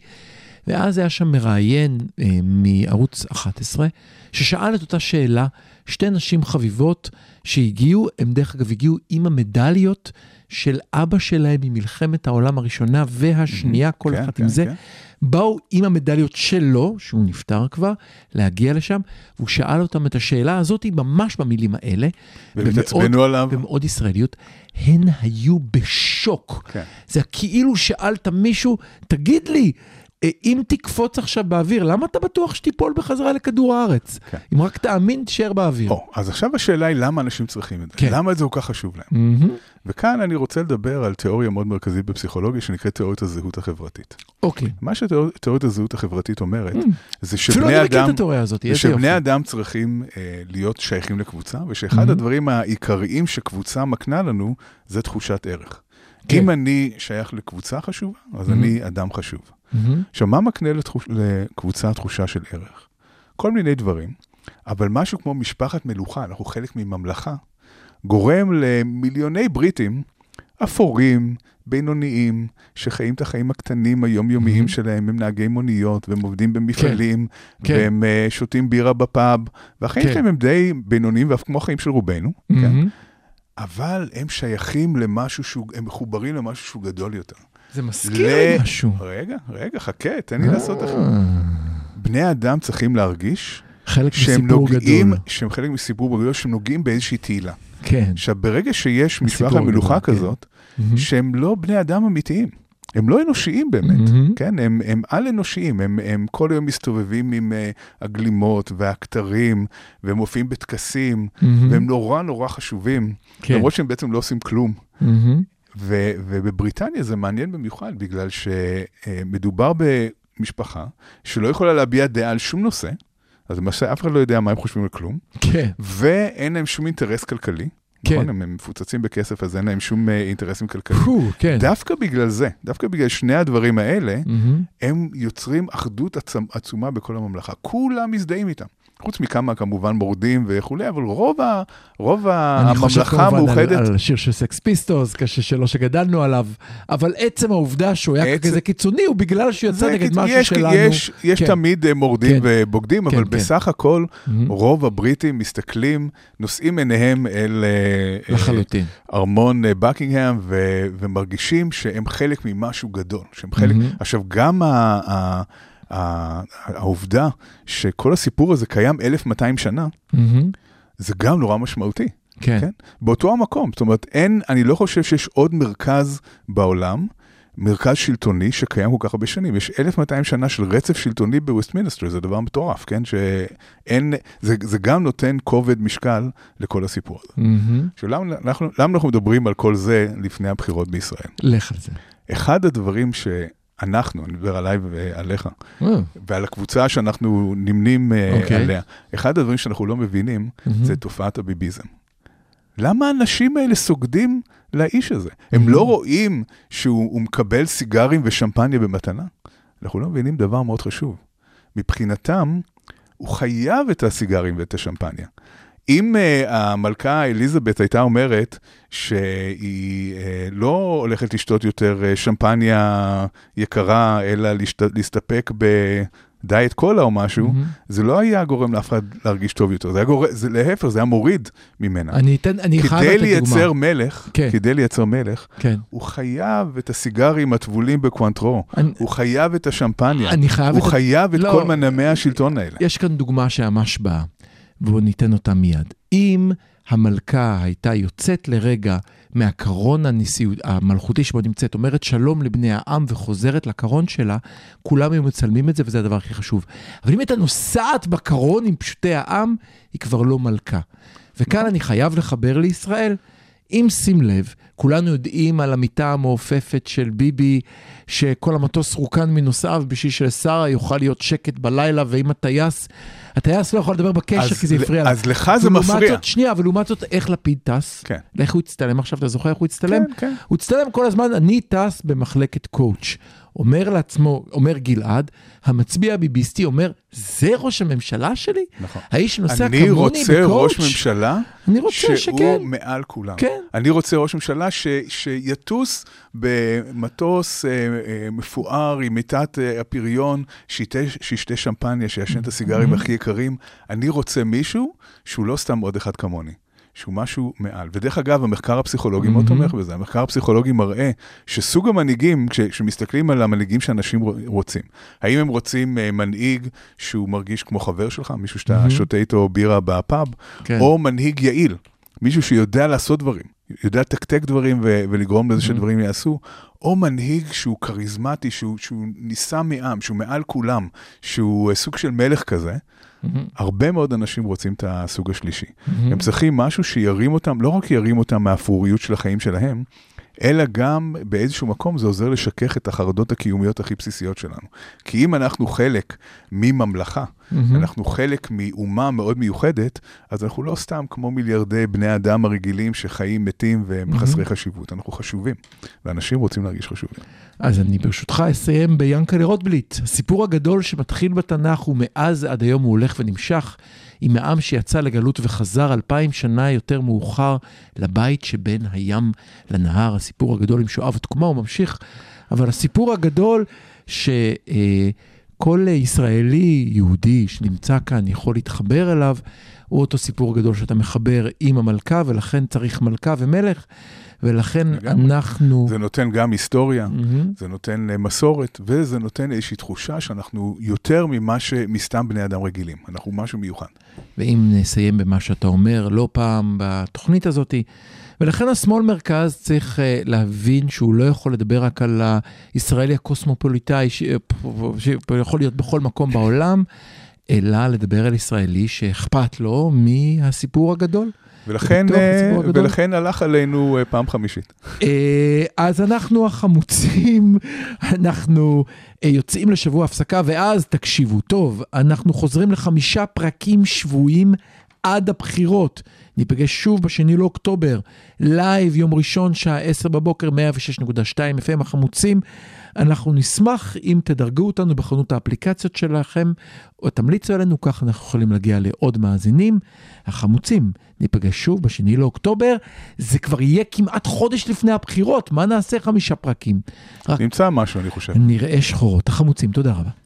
ואז היה שם מראיין אה, מערוץ 11, ששאל את אותה שאלה, שתי נשים חביבות שהגיעו, הם דרך אגב הגיעו עם המדליות של אבא שלהם ממלחמת העולם הראשונה והשנייה, כל כן, אחת כן, עם זה. כן. באו עם המדליות שלו, שהוא נפטר כבר, להגיע לשם, והוא שאל אותם את השאלה הזאת ממש במילים האלה. והם התעצבנו עליו. במאוד ישראליות, הן היו בשוק. כן. זה כאילו שאלת מישהו, תגיד לי, אם תקפוץ עכשיו באוויר, למה אתה בטוח שתיפול בחזרה לכדור הארץ? כן. אם רק תאמין, תישאר באוויר. או, אז עכשיו השאלה היא למה אנשים צריכים את זה? כן. למה זה כל כך חשוב להם? מהמם. וכאן אני רוצה לדבר על תיאוריה מאוד מרכזית בפסיכולוגיה שנקראת תיאוריית הזהות החברתית. אוקיי. מה שתיאוריית הזהות החברתית אומרת, זה אפילו שבני אני מכיר אדם, את התיאוריה הזאת, זה. שבני אדם צריכים אה, להיות שייכים לקבוצה, ושאחד Mhm. הדברים העיקריים שקבוצה מקנה לנו, זה תחושת ערך. כן. אם אני שייך לקבוצה חשובה, אז Mhm. אני אדם חשוב. מהמם. עכשיו, מה מקנה לתחוש, לקבוצה תחושה של ערך? כל מיני דברים, אבל משהו כמו משפחת מלוכה, אנחנו חלק מממלכה, גורם למיליוני בריטים אפורים, בינוניים, שחיים את החיים הקטנים היומיומיים מהמם. שלהם, הם נהגי מוניות, והם עובדים במפעלים, כן. והם אה, שותים בירה בפאב, והחיים כן. שלהם הם די בינוניים, ואף כמו החיים של רובנו, כן? מהמם. אבל הם שייכים למשהו שהוא, הם מחוברים למשהו שהוא גדול יותר. זה מזכיר לי משהו. רגע, רגע, חכה, תן לי לעשות לך. אה, בני אדם צריכים להרגיש חלק מסיפור נוגעים, גדול. שהם חלק מסיפור גדול, שהם נוגעים באיזושהי תהילה. כן. עכשיו, ברגע שיש משפחת מלוכה הגדול, כן. כזאת, מהמם. שהם לא בני אדם אמיתיים. הם לא אנושיים באמת, מהמם. כן? הם, הם על-אנושיים, הם, הם כל היום מסתובבים עם uh, הגלימות והכתרים, והם מופיעים בטקסים, מהמם. והם נורא נורא חשובים, כן. למרות שהם בעצם לא עושים כלום. מהמם. ו, ובבריטניה זה מעניין במיוחד, בגלל שמדובר במשפחה שלא יכולה להביע דעה על שום נושא, אז למעשה אף אחד לא יודע מה הם חושבים על כלום, כן. ואין להם שום אינטרס כלכלי. כן. נכון, הם מפוצצים בכסף, אז אין להם שום אה, אינטרסים כלכליים. כן. דווקא בגלל זה, דווקא בגלל שני הדברים האלה, מהמם. הם יוצרים אחדות עצומה בכל הממלכה. כולם מזדהים איתם. חוץ מכמה כמובן מורדים וכולי, אבל רוב, ה, רוב אני חושב הממלכה כמובן המאוחדת... על, על השיר של סקס פיסטוס, קשה שלו שגדלנו עליו, אבל עצם העובדה שהוא היה עצם- כזה קיצוני, הוא בגלל שהוא יצא נגד משהו יש, שלנו. יש, יש כן. תמיד אה, מורדים כן. ובוגדים, כן, אבל כן. בסך הכל מהמם. רוב הבריטים מסתכלים, נושאים עיניהם אל אה, אה, לחלוטין. ארמון בקינגהם ו- ומרגישים שהם חלק ממשהו גדול. שהם חלק... מהמם. עכשיו, גם ה- העובדה שכל הסיפור הזה קיים 1200 שנה, מהמם. זה גם נורא משמעותי. כן. כן? באותו המקום. זאת אומרת, אין, אני לא חושב שיש עוד מרכז בעולם, מרכז שלטוני שקיים כל כך הרבה שנים. יש 1200 שנה של רצף שלטוני בווסטמינסטר, זה דבר מטורף, כן? שאין, זה, זה גם נותן כובד משקל לכל הסיפור הזה. מהמם. עכשיו, למה אנחנו, למה אנחנו מדברים על כל זה לפני הבחירות בישראל? לך על זה. אחד הדברים שאנחנו, אני מדבר עליי ועליך, אה, ועל הקבוצה שאנחנו נמנים אה, אוקיי. עליה, אחד הדברים שאנחנו לא מבינים מהמם. זה תופעת הביביזם. למה האנשים האלה סוגדים לאיש הזה? הם Mhm. לא רואים שהוא הוא מקבל סיגרים ושמפניה במתנה? אנחנו לא מבינים דבר מאוד חשוב. מבחינתם, הוא חייב את הסיגרים ואת השמפניה. אם uh, המלכה אליזבת הייתה אומרת שהיא uh, לא הולכת לשתות יותר uh, שמפניה יקרה, אלא להשת... להסתפק בדיאט קולה או משהו, מהמם. זה לא היה גורם לאף אחד להרגיש טוב יותר, זה היה גורם, זה להפך, זה היה מוריד ממנה. אני אתן, אני חייב כדי לתת דוגמה. לייצר מלך, כן. כדי לייצר מלך, כן. הוא חייב את הסיגרים הטבולים בקוונטרו, אני- הוא חייב את השמפניה, אני חייב הוא את... חייב את לא. כל מנעמי השלטון האלה. יש כאן דוגמה שממש באה, ובואו ניתן אותה מיד. אם המלכה הייתה יוצאת לרגע מהקרון הנשיאות, המלכותי שבו נמצאת, אומרת שלום לבני העם וחוזרת לקרון שלה, כולם היו מצלמים את זה וזה הדבר הכי חשוב. אבל אם הייתה נוסעת בקרון עם פשוטי העם, היא כבר לא מלכה. וכאן אני חייב לחבר לישראל. אם שים לב, כולנו יודעים על המיטה המעופפת של ביבי, שכל המטוס רוקן מנוסעיו בשביל שלשרה יוכל להיות שקט בלילה, ואם הטייס, הטייס לא יכול לדבר בקשר כי זה הפריע לה. אז לך זה מפריע. זאת, שנייה, אבל לעומת זאת, איך לפיד טס? כן. לאיך הוא הצטלם עכשיו? אתה זוכר איך הוא הצטלם? כן, כן. הוא הצטלם כל הזמן, אני טס במחלקת coach. אומר לעצמו, אומר גלעד, המצביע הביביסטי אומר, זה ראש הממשלה שלי? נכון. האיש נוסע אני כמוני רוצה בקואוץ'? ראש ממשלה אני רוצה שהוא שכן. מעל כולם. כן. אני רוצה ראש ממשלה ש, שיטוס במטוס אה, אה, מפואר עם מיטת אה, הפריון, שיתה, שישתה שמפניה, שישן את הסיגרים הכי יקרים. אני רוצה מישהו שהוא לא סתם עוד אחד כמוני. שהוא משהו מעל. ודרך אגב, המחקר הפסיכולוגי מאוד מהמם. תומך בזה. המחקר הפסיכולוגי מראה שסוג המנהיגים, כש- כשמסתכלים על המנהיגים שאנשים רוצים, האם הם רוצים אה, מנהיג שהוא מרגיש כמו חבר שלך, מישהו שאתה מהמם. שותה איתו בירה בפאב, כן. או מנהיג יעיל, מישהו שיודע לעשות דברים, יודע לתקתק דברים ו- ולגרום לזה שדברים יעשו, או מנהיג שהוא כריזמטי, שהוא, שהוא נישא מעם, שהוא מעל כולם, שהוא אה, סוג של מלך כזה, מהמם. הרבה מאוד אנשים רוצים את הסוג השלישי. מהמם. הם צריכים משהו שירים אותם, לא רק ירים אותם מהאפוריות של החיים שלהם, אלא גם באיזשהו מקום זה עוזר לשכך את החרדות הקיומיות הכי בסיסיות שלנו. כי אם אנחנו חלק מממלכה, מהמם. אנחנו חלק מאומה מאוד מיוחדת, אז אנחנו לא סתם כמו מיליארדי בני אדם הרגילים שחיים מתים והם חסרי חשיבות, אנחנו חשובים, ואנשים רוצים להרגיש חשובים. אז אני ברשותך אסיים ביאנקלה רוטבליט. הסיפור הגדול שמתחיל בתנ"ך ומאז עד היום הוא הולך ונמשך. עם העם שיצא לגלות וחזר אלפיים שנה יותר מאוחר לבית שבין הים לנהר. הסיפור הגדול עם שואב התקומה, הוא ממשיך, אבל הסיפור הגדול שכל ישראלי, יהודי שנמצא כאן יכול להתחבר אליו, הוא אותו סיפור גדול שאתה מחבר עם המלכה, ולכן צריך מלכה ומלך, ולכן לגמרי. אנחנו... זה נותן גם היסטוריה, מהמם. זה נותן אה, מסורת, וזה נותן איזושהי תחושה שאנחנו יותר ממה שמסתם בני אדם רגילים. אנחנו משהו מיוחד. ואם נסיים במה שאתה אומר, לא פעם בתוכנית הזאת, ולכן השמאל מרכז צריך uh, להבין שהוא לא יכול לדבר רק על הישראלי הקוסמופוליטאי, שיכול להיות בכל מקום בעולם, אלא לדבר על ישראלי שאכפת לו מהסיפור הגדול. ולכן, אה. ולכן הלך עלינו אה, פעם חמישית. אה, אז אנחנו החמוצים, אנחנו יוצאים לשבוע הפסקה, ואז תקשיבו טוב, אנחנו חוזרים לחמישה פרקים שבועיים עד הבחירות. ניפגש שוב בשני לאוקטובר, live, יום ראשון, שעה 10 בבוקר, 106.2 FM החמוצים. אנחנו נשמח אם תדרגו אותנו בחנות האפליקציות שלכם, או תמליצו עלינו, כך אנחנו יכולים להגיע לעוד מאזינים. החמוצים, ניפגש שוב בשני לאוקטובר, זה כבר יהיה כמעט חודש לפני הבחירות, מה נעשה חמישה פרקים? רק נמצא משהו, אני חושב. נראה שחורות. החמוצים, תודה רבה.